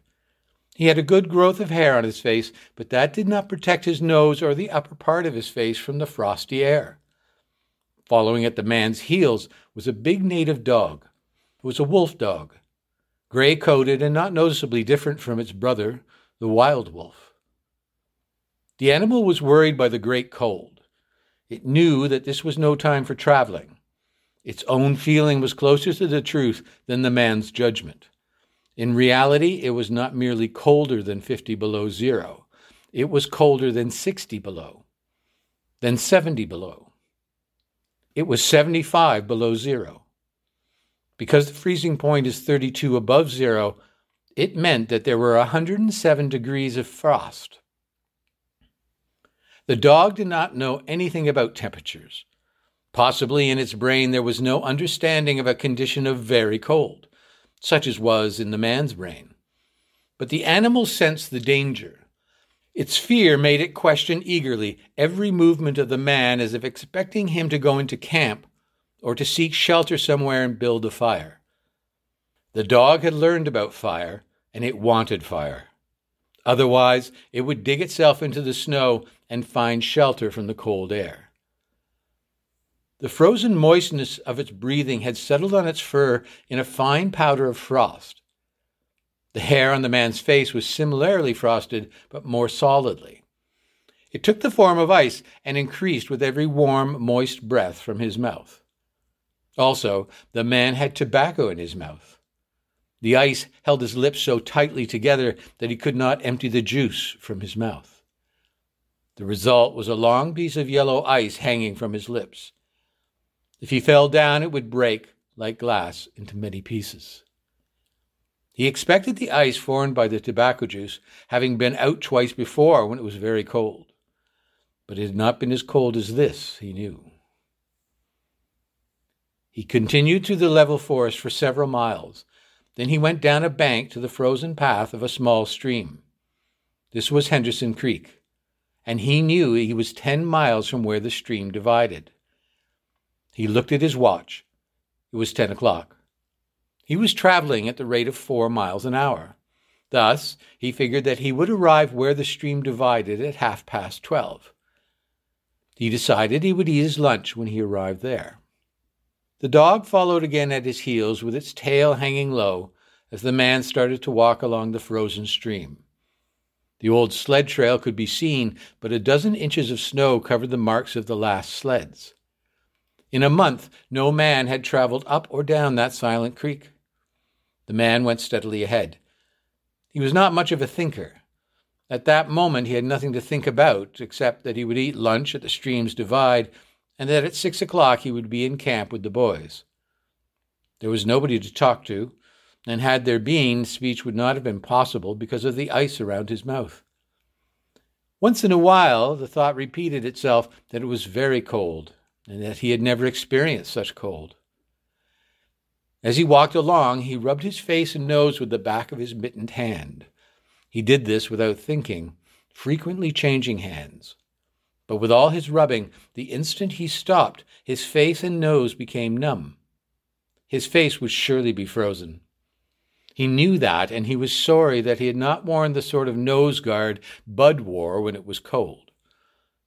He had a good growth of hair on his face, but that did not protect his nose or the upper part of his face from the frosty air. Following at the man's heels was a big native dog. It was a wolf dog, gray coated and not noticeably different from its brother, the wild wolf. The animal was worried by the great cold. It knew that this was no time for traveling. Its own feeling was closer to the truth than the man's judgment. In reality, it was not merely colder than 50 below zero, it was colder than 60 below, than 70 below. It was 75 below zero. Because the freezing point is 32 above zero, it meant that there were 107 degrees of frost. The dog did not know anything about temperatures. Possibly in its brain there was no understanding of a condition of very cold such as was in the man's brain. But the animal sensed the danger. Its fear made it question eagerly every movement of the man as if expecting him to go into camp or to seek shelter somewhere and build a fire. The dog had learned about fire, and it wanted fire. Otherwise, it would dig itself into the snow and find shelter from the cold air. The frozen moistness of its breathing had settled on its fur in a fine powder of frost. The hair on the man's face was similarly frosted, but more solidly. It took the form of ice and increased with every warm, moist breath from his mouth. Also, the man had tobacco in his mouth. The ice held his lips so tightly together that he could not empty the juice from his mouth. The result was a long piece of yellow ice hanging from his lips. If he fell down, it would break, like glass, into many pieces. He expected the ice formed by the tobacco juice, having been out twice before when it was very cold. But it had not been as cold as this, he knew. He continued through the level forest for several miles. Then he went down a bank to the frozen path of a small stream. This was Henderson Creek, and he knew he was ten miles from where the stream divided. He looked at his watch. It was ten o'clock. He was traveling at the rate of four miles an hour. Thus, he figured that he would arrive where the stream divided at half past twelve. He decided he would eat his lunch when he arrived there. The dog followed again at his heels with its tail hanging low as the man started to walk along the frozen stream. The old sled trail could be seen, but a dozen inches of snow covered the marks of the last sleds. In a month, no man had traveled up or down that silent creek. The man went steadily ahead. He was not much of a thinker. At that moment, he had nothing to think about except that he would eat lunch at the stream's divide and that at six o'clock he would be in camp with the boys. There was nobody to talk to, and had there been, speech would not have been possible because of the ice around his mouth. Once in a while, the thought repeated itself that it was very cold, and that he had never experienced such cold. As he walked along, he rubbed his face and nose with the back of his mittened hand. He did this without thinking, frequently changing hands. But with all his rubbing, the instant he stopped, his face and nose became numb. His face would surely be frozen. He knew that, and he was sorry that he had not worn the sort of nose guard Bud wore when it was cold.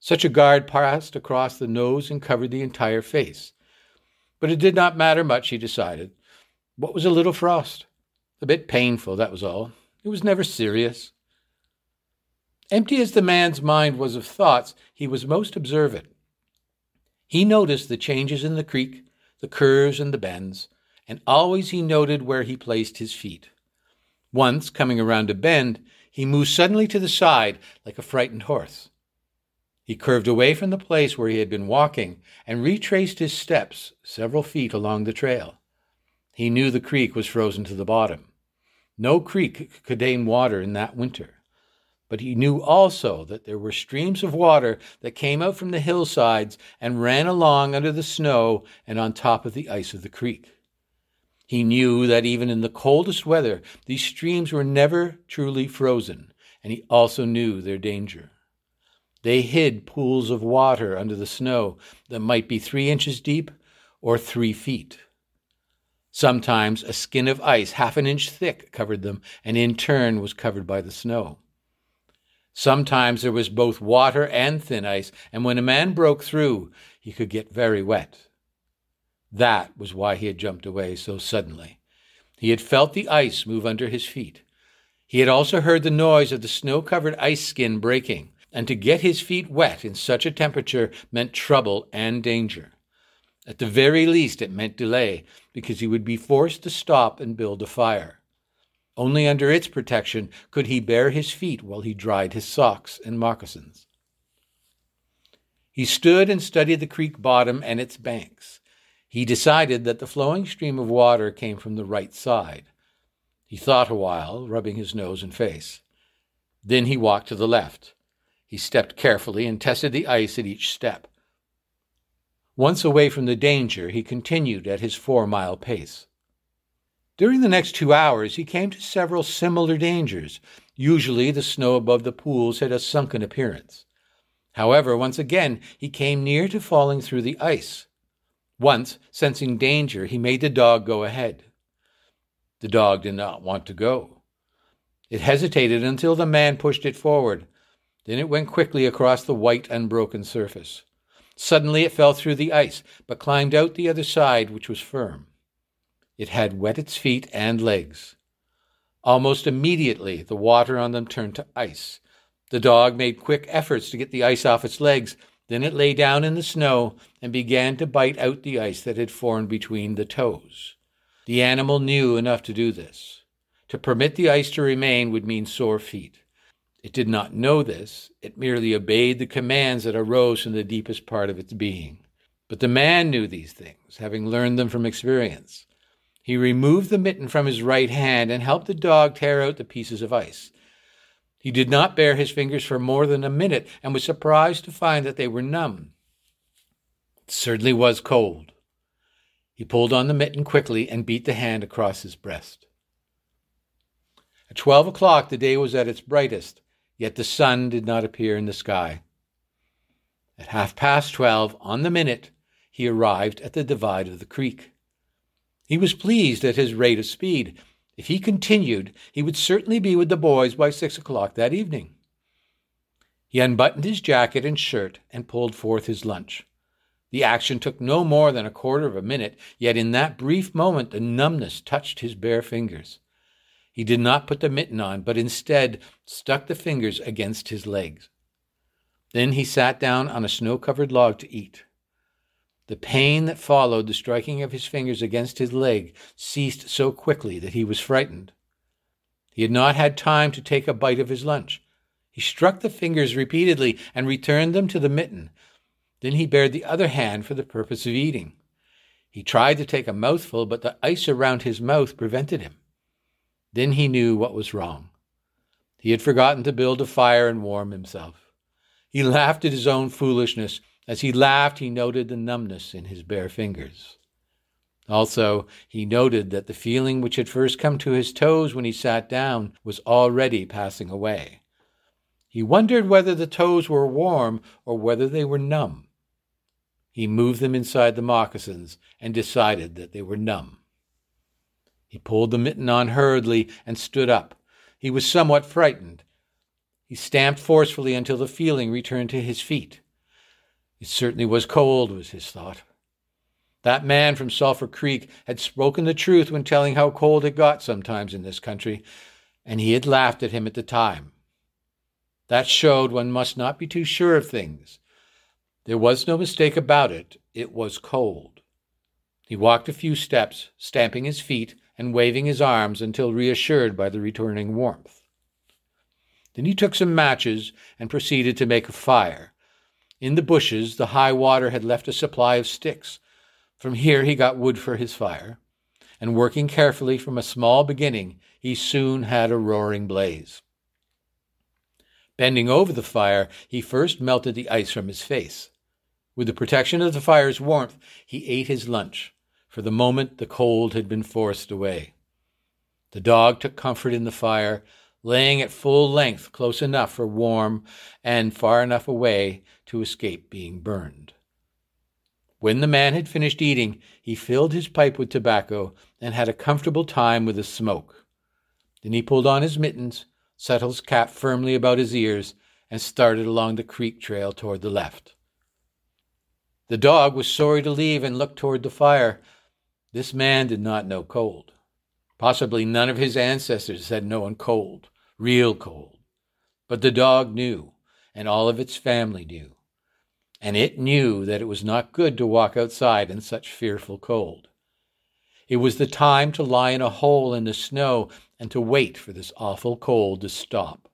Such a guard passed across the nose and covered the entire face. But it did not matter much, he decided. What was a little frost? A bit painful, that was all. It was never serious. Empty as the man's mind was of thoughts, he was most observant. He noticed the changes in the creek, the curves and the bends, and always he noted where he placed his feet. Once, coming around a bend, he moved suddenly to the side like a frightened horse. He curved away from the place where he had been walking and retraced his steps several feet along the trail. He knew the creek was frozen to the bottom. No creek could contain water in that winter. But he knew also that there were streams of water that came out from the hillsides and ran along under the snow and on top of the ice of the creek. He knew that even in the coldest weather, these streams were never truly frozen, and he also knew their danger. They hid pools of water under the snow that might be three inches deep or three feet. Sometimes a skin of ice half an inch thick covered them, and in turn was covered by the snow. Sometimes there was both water and thin ice, and when a man broke through, he could get very wet. That was why he had jumped away so suddenly. He had felt the ice move under his feet. He had also heard the noise of the snow covered ice skin breaking, and to get his feet wet in such a temperature meant trouble and danger. At the very least, it meant delay, because he would be forced to stop and build a fire. Only under its protection could he bare his feet while he dried his socks and moccasins. He stood and studied the creek bottom and its banks. He decided that the flowing stream of water came from the right side. He thought a while, rubbing his nose and face. Then he walked to the left. He stepped carefully and tested the ice at each step. Once away from the danger, he continued at his four mile pace. During the next two hours, he came to several similar dangers. Usually, the snow above the pools had a sunken appearance. However, once again, he came near to falling through the ice. Once, sensing danger, he made the dog go ahead. The dog did not want to go. It hesitated until the man pushed it forward. Then it went quickly across the white, unbroken surface. Suddenly it fell through the ice, but climbed out the other side, which was firm. It had wet its feet and legs. Almost immediately, the water on them turned to ice. The dog made quick efforts to get the ice off its legs. Then it lay down in the snow and began to bite out the ice that had formed between the toes. The animal knew enough to do this. To permit the ice to remain would mean sore feet. It did not know this, it merely obeyed the commands that arose from the deepest part of its being. But the man knew these things, having learned them from experience. He removed the mitten from his right hand and helped the dog tear out the pieces of ice. He did not bare his fingers for more than a minute and was surprised to find that they were numb. It certainly was cold. He pulled on the mitten quickly and beat the hand across his breast. At twelve o'clock the day was at its brightest, yet the sun did not appear in the sky. At half past twelve, on the minute, he arrived at the divide of the creek. He was pleased at his rate of speed. If he continued, he would certainly be with the boys by six o'clock that evening. He unbuttoned his jacket and shirt and pulled forth his lunch. The action took no more than a quarter of a minute, yet in that brief moment the numbness touched his bare fingers. He did not put the mitten on, but instead stuck the fingers against his legs. Then he sat down on a snow covered log to eat. The pain that followed the striking of his fingers against his leg ceased so quickly that he was frightened. He had not had time to take a bite of his lunch. He struck the fingers repeatedly and returned them to the mitten. Then he bared the other hand for the purpose of eating. He tried to take a mouthful, but the ice around his mouth prevented him. Then he knew what was wrong. He had forgotten to build a fire and warm himself. He laughed at his own foolishness. As he laughed, he noted the numbness in his bare fingers. Also, he noted that the feeling which had first come to his toes when he sat down was already passing away. He wondered whether the toes were warm or whether they were numb. He moved them inside the moccasins and decided that they were numb. He pulled the mitten on hurriedly and stood up. He was somewhat frightened. He stamped forcefully until the feeling returned to his feet. It certainly was cold, was his thought. That man from Sulphur Creek had spoken the truth when telling how cold it got sometimes in this country, and he had laughed at him at the time. That showed one must not be too sure of things. There was no mistake about it, it was cold. He walked a few steps, stamping his feet and waving his arms until reassured by the returning warmth. Then he took some matches and proceeded to make a fire. In the bushes, the high water had left a supply of sticks. From here he got wood for his fire, and working carefully from a small beginning, he soon had a roaring blaze. Bending over the fire, he first melted the ice from his face. With the protection of the fire's warmth, he ate his lunch, for the moment the cold had been forced away. The dog took comfort in the fire, laying at full length close enough for warm and far enough away to escape being burned. When the man had finished eating, he filled his pipe with tobacco and had a comfortable time with the smoke. Then he pulled on his mittens, settled his cap firmly about his ears, and started along the creek trail toward the left. The dog was sorry to leave and looked toward the fire, this man did not know cold. Possibly none of his ancestors had known cold, real cold. But the dog knew, and all of its family knew. And it knew that it was not good to walk outside in such fearful cold. It was the time to lie in a hole in the snow and to wait for this awful cold to stop.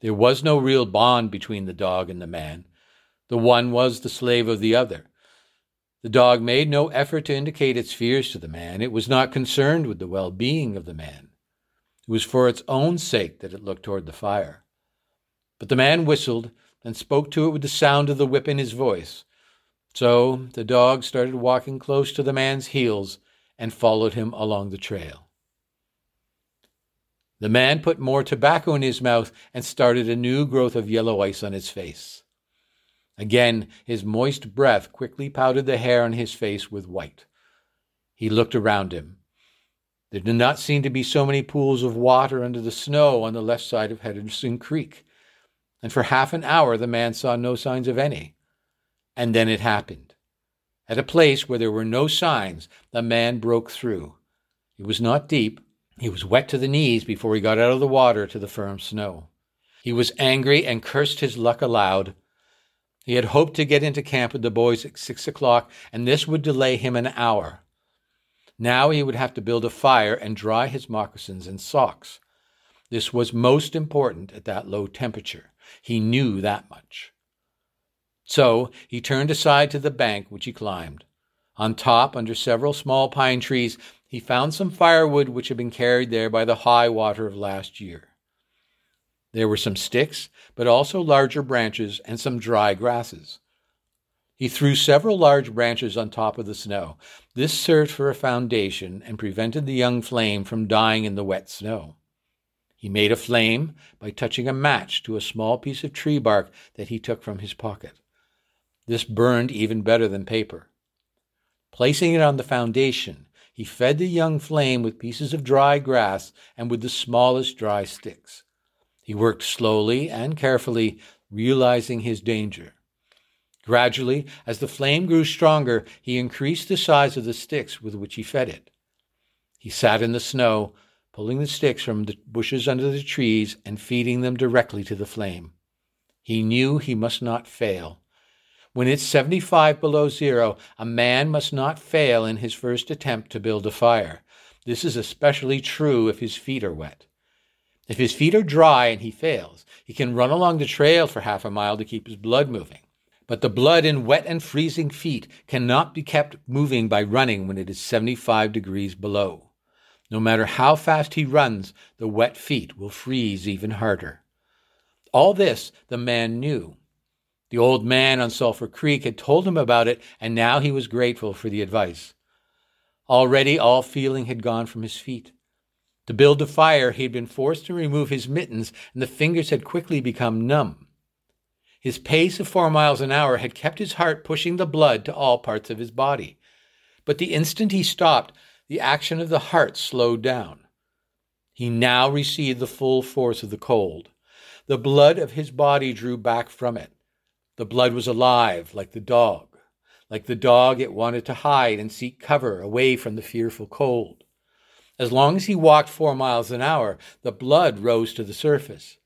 There was no real bond between the dog and the man. The one was the slave of the other. The dog made no effort to indicate its fears to the man. It was not concerned with the well being of the man. It was for its own sake that it looked toward the fire. But the man whistled and spoke to it with the sound of the whip in his voice. So the dog started walking close to the man's heels and followed him along the trail. The man put more tobacco in his mouth and started a new growth of yellow ice on his face. Again, his moist breath quickly powdered the hair on his face with white. He looked around him. There did not seem to be so many pools of water under the snow on the left side of Henderson Creek, and for half an hour the man saw no signs of any. And then it happened. At a place where there were no signs, the man broke through. It was not deep. He was wet to the knees before he got out of the water to the firm snow. He was angry and cursed his luck aloud, he had hoped to get into camp with the boys at six o'clock, and this would delay him an hour. Now he would have to build a fire and dry his moccasins and socks. This was most important at that low temperature. He knew that much. So he turned aside to the bank, which he climbed. On top, under several small pine trees, he found some firewood which had been carried there by the high water of last year. There were some sticks, but also larger branches and some dry grasses. He threw several large branches on top of the snow. This served for a foundation and prevented the young flame from dying in the wet snow. He made a flame by touching a match to a small piece of tree bark that he took from his pocket. This burned even better than paper. Placing it on the foundation, he fed the young flame with pieces of dry grass and with the smallest dry sticks. He worked slowly and carefully, realizing his danger. Gradually, as the flame grew stronger, he increased the size of the sticks with which he fed it. He sat in the snow, pulling the sticks from the bushes under the trees and feeding them directly to the flame. He knew he must not fail. When it's 75 below zero, a man must not fail in his first attempt to build a fire. This is especially true if his feet are wet. If his feet are dry and he fails, he can run along the trail for half a mile to keep his blood moving. But the blood in wet and freezing feet cannot be kept moving by running when it is 75 degrees below. No matter how fast he runs, the wet feet will freeze even harder. All this the man knew. The old man on Sulphur Creek had told him about it, and now he was grateful for the advice. Already all feeling had gone from his feet. To build the fire, he had been forced to remove his mittens, and the fingers had quickly become numb. His pace of four miles an hour had kept his heart pushing the blood to all parts of his body. But the instant he stopped, the action of the heart slowed down. He now received the full force of the cold. The blood of his body drew back from it. The blood was alive, like the dog. Like the dog, it wanted to hide and seek cover away from the fearful cold. As long as he walked four miles an hour, the blood rose to the surface.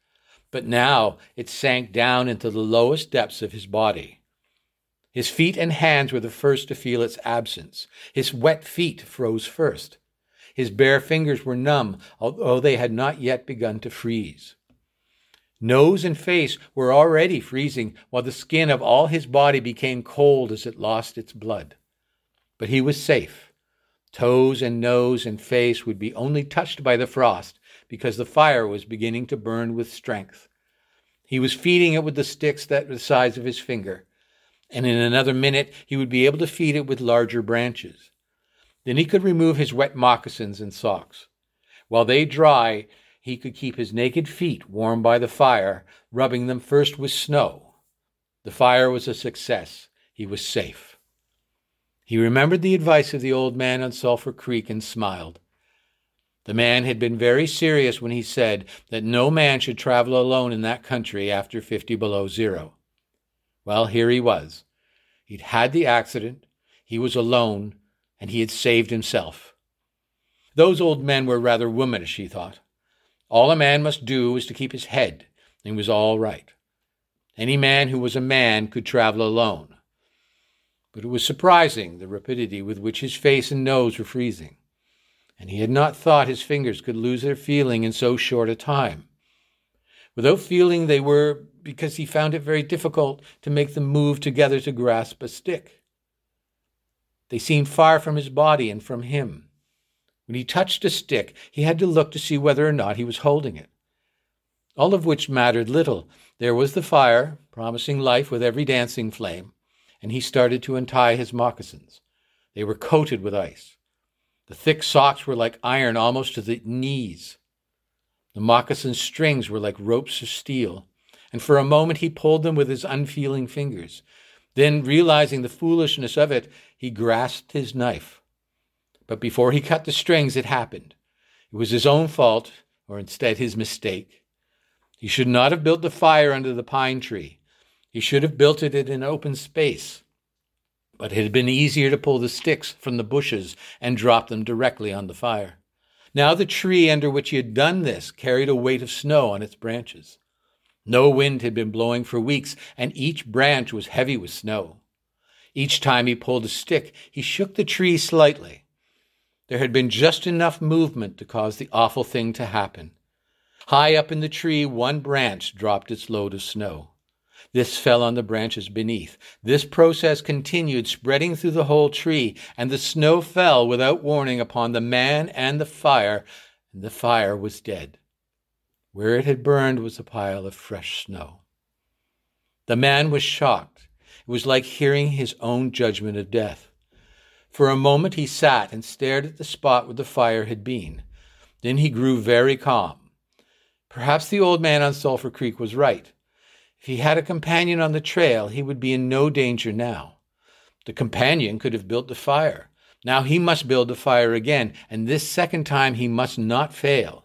But now it sank down into the lowest depths of his body. His feet and hands were the first to feel its absence. His wet feet froze first. His bare fingers were numb, although they had not yet begun to freeze. Nose and face were already freezing, while the skin of all his body became cold as it lost its blood. But he was safe. Toes and nose and face would be only touched by the frost because the fire was beginning to burn with strength. He was feeding it with the sticks that were the size of his finger and in another minute he would be able to feed it with larger branches. Then he could remove his wet moccasins and socks. While they dry, he could keep his naked feet warm by the fire, rubbing them first with snow. The fire was a success. He was safe. He remembered the advice of the old man on Sulphur Creek and smiled. The man had been very serious when he said that no man should travel alone in that country after 50 below zero. Well, here he was. He'd had the accident, he was alone, and he had saved himself. Those old men were rather womanish, he thought. All a man must do was to keep his head, and he was all right. Any man who was a man could travel alone. But it was surprising the rapidity with which his face and nose were freezing, and he had not thought his fingers could lose their feeling in so short a time. Without feeling, they were because he found it very difficult to make them move together to grasp a stick. They seemed far from his body and from him. When he touched a stick, he had to look to see whether or not he was holding it. All of which mattered little. There was the fire, promising life with every dancing flame, and he started to untie his moccasins. They were coated with ice. The thick socks were like iron almost to the knees. The moccasin strings were like ropes of steel, and for a moment he pulled them with his unfeeling fingers. Then, realizing the foolishness of it, he grasped his knife. But before he cut the strings, it happened. It was his own fault, or instead his mistake. He should not have built the fire under the pine tree. He should have built it in an open space. But it had been easier to pull the sticks from the bushes and drop them directly on the fire. Now the tree under which he had done this carried a weight of snow on its branches. No wind had been blowing for weeks, and each branch was heavy with snow. Each time he pulled a stick, he shook the tree slightly. There had been just enough movement to cause the awful thing to happen. High up in the tree, one branch dropped its load of snow. This fell on the branches beneath. This process continued, spreading through the whole tree, and the snow fell without warning upon the man and the fire, and the fire was dead. Where it had burned was a pile of fresh snow. The man was shocked. It was like hearing his own judgment of death. For a moment he sat and stared at the spot where the fire had been. Then he grew very calm. Perhaps the old man on Sulphur Creek was right. If he had a companion on the trail, he would be in no danger now. The companion could have built the fire. Now he must build the fire again, and this second time he must not fail.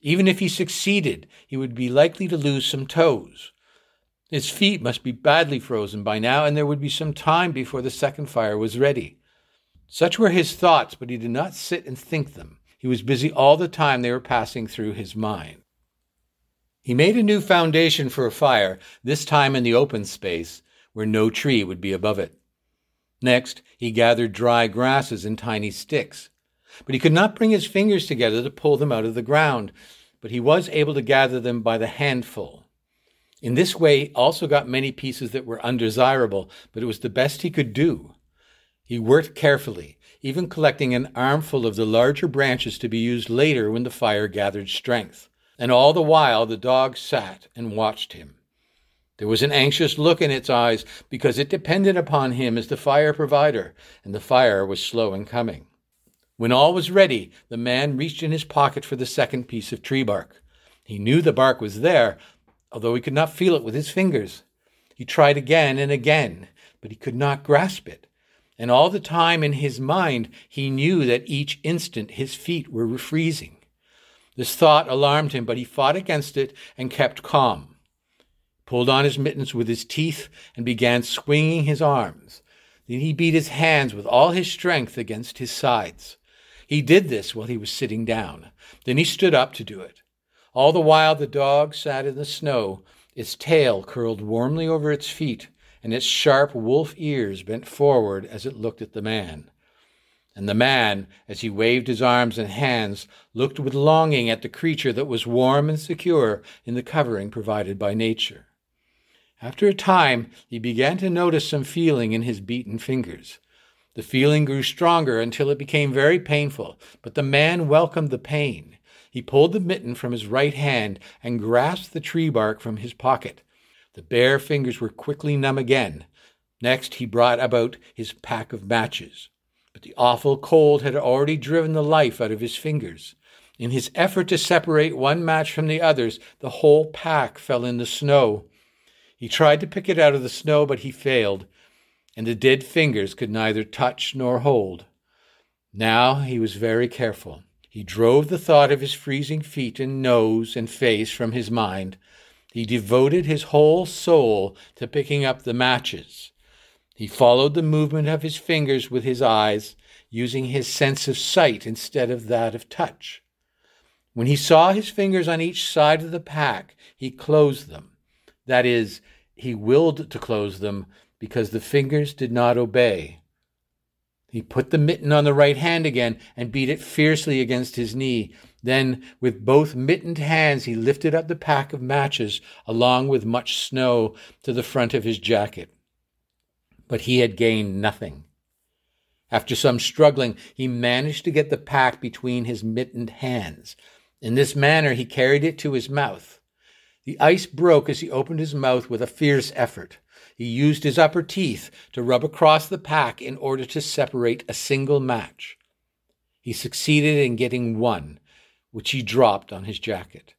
Even if he succeeded, he would be likely to lose some toes. His feet must be badly frozen by now, and there would be some time before the second fire was ready. Such were his thoughts, but he did not sit and think them. He was busy all the time they were passing through his mind. He made a new foundation for a fire, this time in the open space, where no tree would be above it. Next, he gathered dry grasses and tiny sticks but he could not bring his fingers together to pull them out of the ground, but he was able to gather them by the handful. In this way, he also got many pieces that were undesirable, but it was the best he could do. He worked carefully, even collecting an armful of the larger branches to be used later when the fire gathered strength. And all the while the dog sat and watched him. There was an anxious look in its eyes because it depended upon him as the fire provider, and the fire was slow in coming. When all was ready, the man reached in his pocket for the second piece of tree bark. He knew the bark was there, although he could not feel it with his fingers. He tried again and again, but he could not grasp it. And all the time in his mind, he knew that each instant his feet were freezing. This thought alarmed him, but he fought against it and kept calm. Pulled on his mittens with his teeth and began swinging his arms. Then he beat his hands with all his strength against his sides. He did this while he was sitting down. Then he stood up to do it. All the while the dog sat in the snow, its tail curled warmly over its feet, and its sharp wolf ears bent forward as it looked at the man. And the man, as he waved his arms and hands, looked with longing at the creature that was warm and secure in the covering provided by nature. After a time, he began to notice some feeling in his beaten fingers. The feeling grew stronger until it became very painful, but the man welcomed the pain. He pulled the mitten from his right hand and grasped the tree bark from his pocket. The bare fingers were quickly numb again. Next, he brought about his pack of matches. But the awful cold had already driven the life out of his fingers. In his effort to separate one match from the others, the whole pack fell in the snow. He tried to pick it out of the snow, but he failed and the dead fingers could neither touch nor hold. Now he was very careful. He drove the thought of his freezing feet and nose and face from his mind. He devoted his whole soul to picking up the matches. He followed the movement of his fingers with his eyes, using his sense of sight instead of that of touch. When he saw his fingers on each side of the pack, he closed them. That is, he willed to close them, because the fingers did not obey. He put the mitten on the right hand again and beat it fiercely against his knee. Then, with both mittened hands, he lifted up the pack of matches, along with much snow, to the front of his jacket. But he had gained nothing. After some struggling, he managed to get the pack between his mittened hands. In this manner, he carried it to his mouth. The ice broke as he opened his mouth with a fierce effort. He used his upper teeth to rub across the pack in order to separate a single match. He succeeded in getting one, which he dropped on his jacket.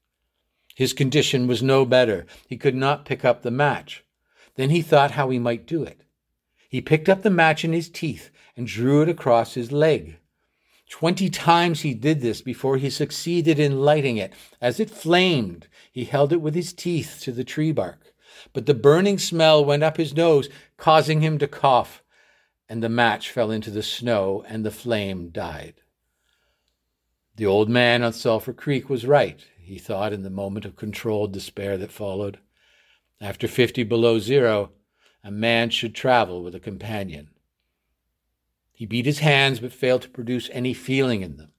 His condition was no better. He could not pick up the match. Then he thought how he might do it. He picked up the match in his teeth and drew it across his leg. Twenty times he did this before he succeeded in lighting it. As it flamed, he held it with his teeth to the tree bark but the burning smell went up his nose, causing him to cough, and the match fell into the snow, and the flame died. The old man on Sulphur Creek was right, he thought in the moment of controlled despair that followed. After fifty below zero, a man should travel with a companion. He beat his hands, but failed to produce any feeling in them.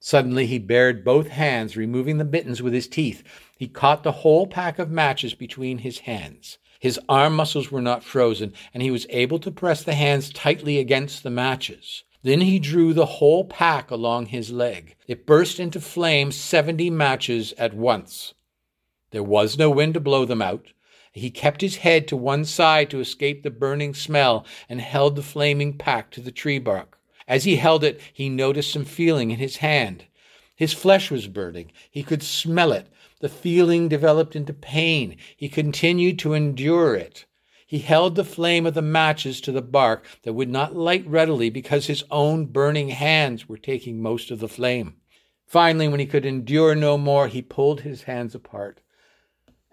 Suddenly he bared both hands, removing the mittens with his teeth. He caught the whole pack of matches between his hands. His arm muscles were not frozen, and he was able to press the hands tightly against the matches. Then he drew the whole pack along his leg. It burst into flame, seventy matches at once. There was no wind to blow them out. He kept his head to one side to escape the burning smell and held the flaming pack to the tree bark. As he held it, he noticed some feeling in his hand. His flesh was burning. He could smell it. The feeling developed into pain. He continued to endure it. He held the flame of the matches to the bark that would not light readily because his own burning hands were taking most of the flame. Finally, when he could endure no more, he pulled his hands apart,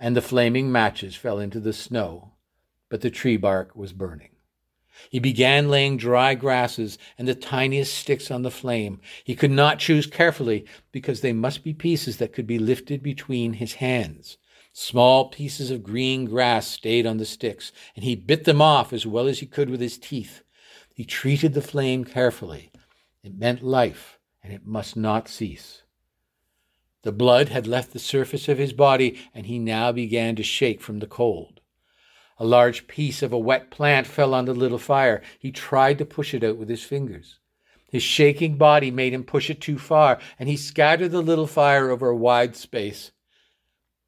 and the flaming matches fell into the snow, but the tree bark was burning. He began laying dry grasses and the tiniest sticks on the flame. He could not choose carefully because they must be pieces that could be lifted between his hands. Small pieces of green grass stayed on the sticks, and he bit them off as well as he could with his teeth. He treated the flame carefully. It meant life, and it must not cease. The blood had left the surface of his body, and he now began to shake from the cold. A large piece of a wet plant fell on the little fire. He tried to push it out with his fingers. His shaking body made him push it too far, and he scattered the little fire over a wide space.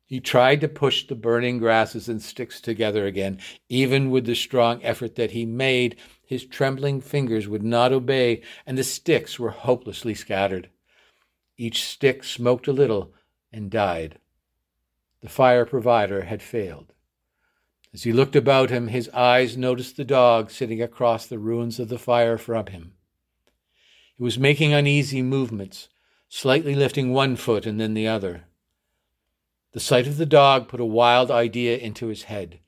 He tried to push the burning grasses and sticks together again. Even with the strong effort that he made, his trembling fingers would not obey, and the sticks were hopelessly scattered. Each stick smoked a little and died. The fire provider had failed. As he looked about him, his eyes noticed the dog sitting across the ruins of the fire from him. He was making uneasy movements, slightly lifting one foot and then the other. The sight of the dog put a wild idea into his head.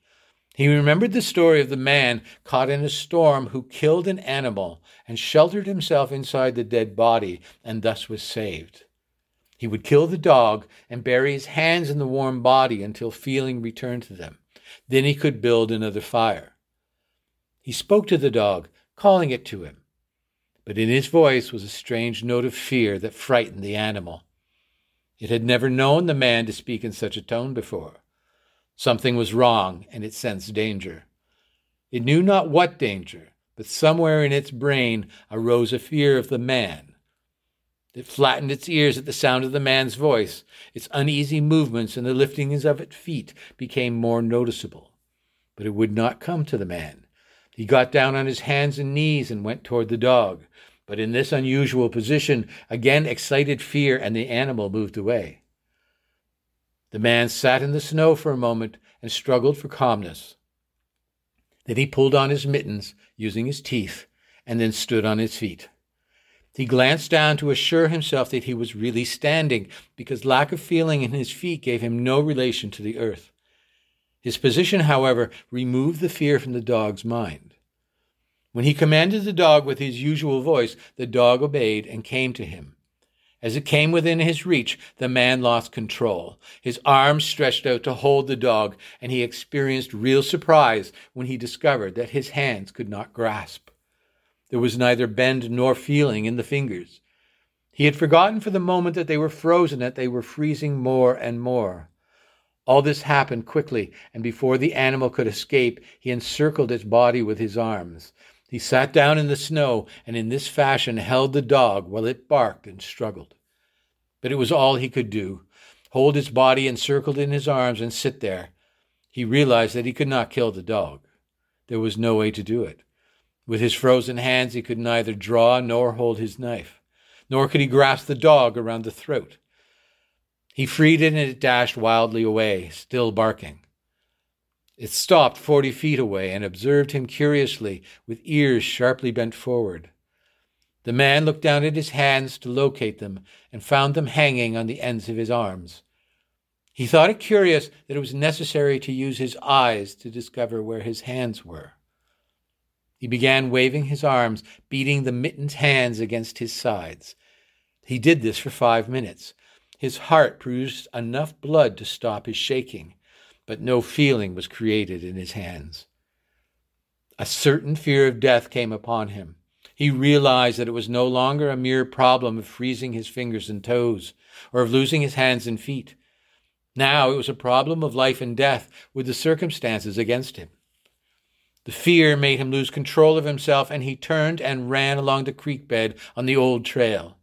He remembered the story of the man caught in a storm who killed an animal and sheltered himself inside the dead body and thus was saved. He would kill the dog and bury his hands in the warm body until feeling returned to them. Then he could build another fire. He spoke to the dog, calling it to him, but in his voice was a strange note of fear that frightened the animal. It had never known the man to speak in such a tone before. Something was wrong, and it sensed danger. It knew not what danger, but somewhere in its brain arose a fear of the man. It flattened its ears at the sound of the man's voice. Its uneasy movements and the liftings of its feet became more noticeable. But it would not come to the man. He got down on his hands and knees and went toward the dog. But in this unusual position, again excited fear, and the animal moved away. The man sat in the snow for a moment and struggled for calmness. Then he pulled on his mittens, using his teeth, and then stood on his feet. He glanced down to assure himself that he was really standing, because lack of feeling in his feet gave him no relation to the earth. His position, however, removed the fear from the dog's mind. When he commanded the dog with his usual voice, the dog obeyed and came to him. As it came within his reach, the man lost control. His arms stretched out to hold the dog, and he experienced real surprise when he discovered that his hands could not grasp. There was neither bend nor feeling in the fingers. He had forgotten for the moment that they were frozen, that they were freezing more and more. All this happened quickly, and before the animal could escape, he encircled its body with his arms. He sat down in the snow, and in this fashion held the dog while it barked and struggled. But it was all he could do hold its body encircled in his arms and sit there. He realized that he could not kill the dog. There was no way to do it. With his frozen hands, he could neither draw nor hold his knife, nor could he grasp the dog around the throat. He freed it and it dashed wildly away, still barking. It stopped forty feet away and observed him curiously, with ears sharply bent forward. The man looked down at his hands to locate them and found them hanging on the ends of his arms. He thought it curious that it was necessary to use his eyes to discover where his hands were. He began waving his arms, beating the mittened hands against his sides. He did this for five minutes. His heart produced enough blood to stop his shaking, but no feeling was created in his hands. A certain fear of death came upon him. He realized that it was no longer a mere problem of freezing his fingers and toes, or of losing his hands and feet. Now it was a problem of life and death, with the circumstances against him. The fear made him lose control of himself, and he turned and ran along the creek bed on the old trail.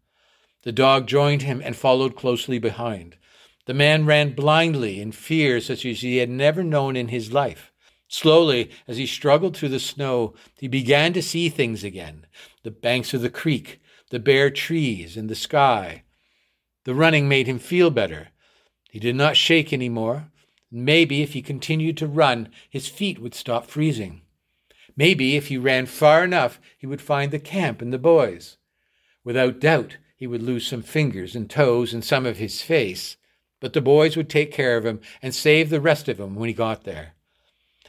The dog joined him and followed closely behind. The man ran blindly in fear such as he had never known in his life. Slowly, as he struggled through the snow, he began to see things again the banks of the creek, the bare trees, and the sky. The running made him feel better. He did not shake any more. Maybe if he continued to run, his feet would stop freezing. Maybe if he ran far enough, he would find the camp and the boys. Without doubt, he would lose some fingers and toes and some of his face, but the boys would take care of him and save the rest of him when he got there.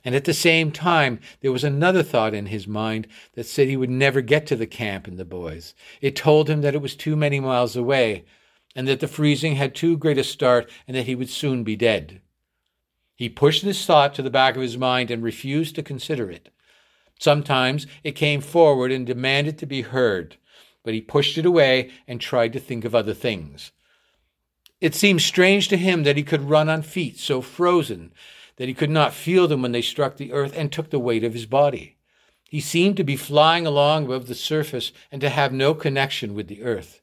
And at the same time, there was another thought in his mind that said he would never get to the camp and the boys. It told him that it was too many miles away, and that the freezing had too great a start, and that he would soon be dead. He pushed this thought to the back of his mind and refused to consider it. Sometimes it came forward and demanded to be heard, but he pushed it away and tried to think of other things. It seemed strange to him that he could run on feet so frozen that he could not feel them when they struck the earth and took the weight of his body. He seemed to be flying along above the surface and to have no connection with the earth.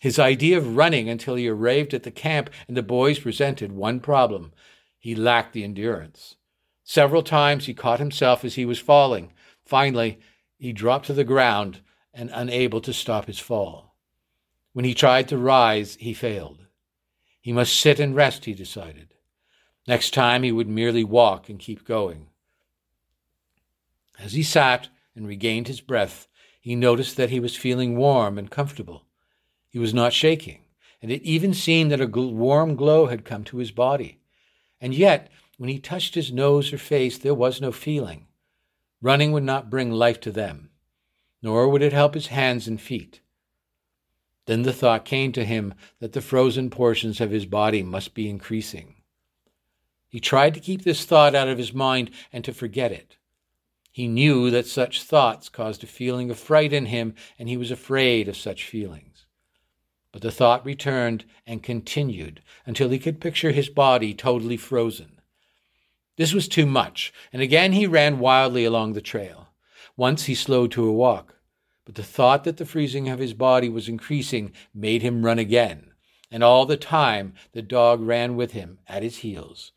His idea of running until he arrived at the camp and the boys presented one problem. He lacked the endurance. Several times he caught himself as he was falling. Finally, he dropped to the ground and unable to stop his fall. When he tried to rise, he failed. He must sit and rest, he decided. Next time he would merely walk and keep going. As he sat and regained his breath, he noticed that he was feeling warm and comfortable. He was not shaking, and it even seemed that a warm glow had come to his body. And yet, when he touched his nose or face, there was no feeling. Running would not bring life to them, nor would it help his hands and feet. Then the thought came to him that the frozen portions of his body must be increasing. He tried to keep this thought out of his mind and to forget it. He knew that such thoughts caused a feeling of fright in him, and he was afraid of such feelings. But the thought returned and continued until he could picture his body totally frozen. This was too much, and again he ran wildly along the trail. Once he slowed to a walk, but the thought that the freezing of his body was increasing made him run again, and all the time the dog ran with him at his heels.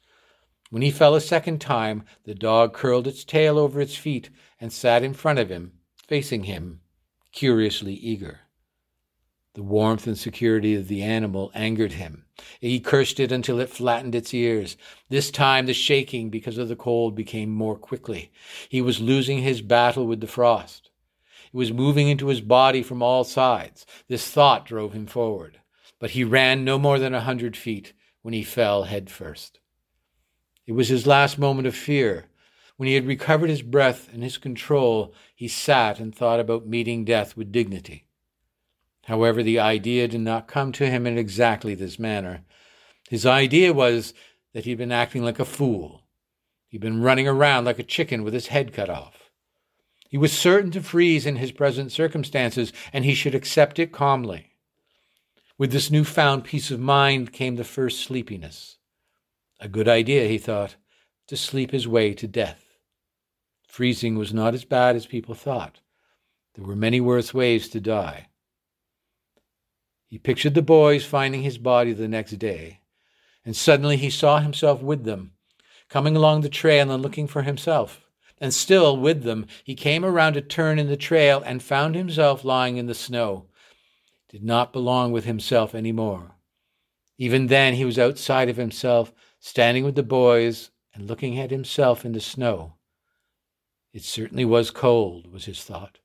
When he fell a second time, the dog curled its tail over its feet and sat in front of him, facing him, curiously eager. The warmth and security of the animal angered him. He cursed it until it flattened its ears. This time the shaking because of the cold became more quickly. He was losing his battle with the frost. It was moving into his body from all sides. This thought drove him forward. But he ran no more than a hundred feet when he fell head first. It was his last moment of fear. When he had recovered his breath and his control, he sat and thought about meeting death with dignity. However, the idea did not come to him in exactly this manner. His idea was that he'd been acting like a fool. He'd been running around like a chicken with his head cut off. He was certain to freeze in his present circumstances, and he should accept it calmly. With this newfound peace of mind came the first sleepiness. A good idea, he thought, to sleep his way to death. Freezing was not as bad as people thought. There were many worse ways to die. He pictured the boys finding his body the next day, and suddenly he saw himself with them, coming along the trail and looking for himself. And still with them, he came around a turn in the trail and found himself lying in the snow. It Did not belong with himself any more. Even then, he was outside of himself, standing with the boys and looking at himself in the snow. It certainly was cold, was his thought.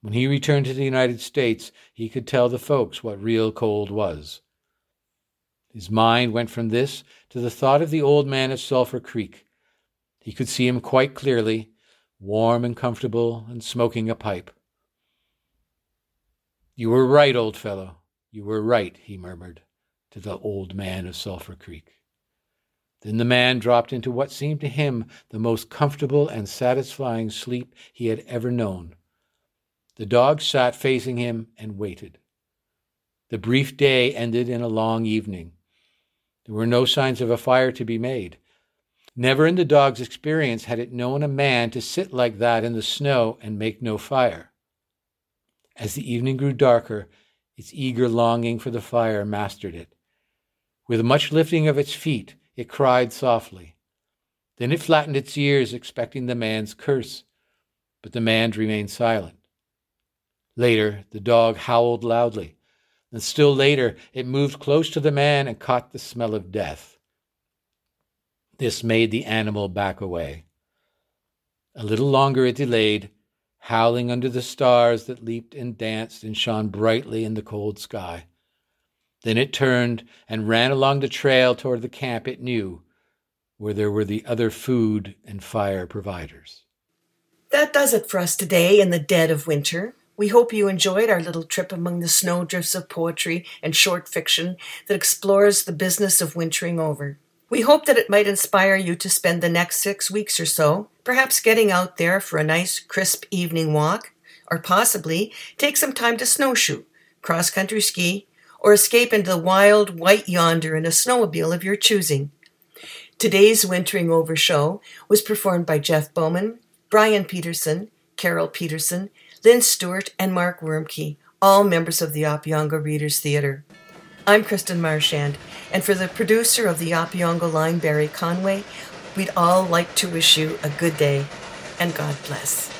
When he returned to the United States, he could tell the folks what real cold was. His mind went from this to the thought of the old man at Sulphur Creek. He could see him quite clearly, warm and comfortable, and smoking a pipe. You were right, old fellow. You were right, he murmured to the old man of Sulphur Creek. Then the man dropped into what seemed to him the most comfortable and satisfying sleep he had ever known. The dog sat facing him and waited. The brief day ended in a long evening. There were no signs of a fire to be made. Never in the dog's experience had it known a man to sit like that in the snow and make no fire. As the evening grew darker, its eager longing for the fire mastered it. With much lifting of its feet, it cried softly. Then it flattened its ears, expecting the man's curse, but the man remained silent. Later, the dog howled loudly, and still later, it moved close to the man and caught the smell of death. This made the animal back away. A little longer it delayed, howling under the stars that leaped and danced and shone brightly in the cold sky. Then it turned and ran along the trail toward the camp it knew, where there were the other food and fire providers. That does it for us today in the dead of winter. We hope you enjoyed our little trip among the snowdrifts of poetry and short fiction that explores the business of wintering over. We hope that it might inspire you to spend the next six weeks or so, perhaps getting out there for a nice, crisp evening walk, or possibly take some time to snowshoe, cross country ski, or escape into the wild white yonder in a snowmobile of your choosing. Today's Wintering Over show was performed by Jeff Bowman, Brian Peterson, Carol Peterson, Lynn Stewart, and Mark Wormke, all members of the Opeongo Readers Theatre. I'm Kristen Marchand, and for the producer of the Opeongo line, Barry Conway, we'd all like to wish you a good day and God bless.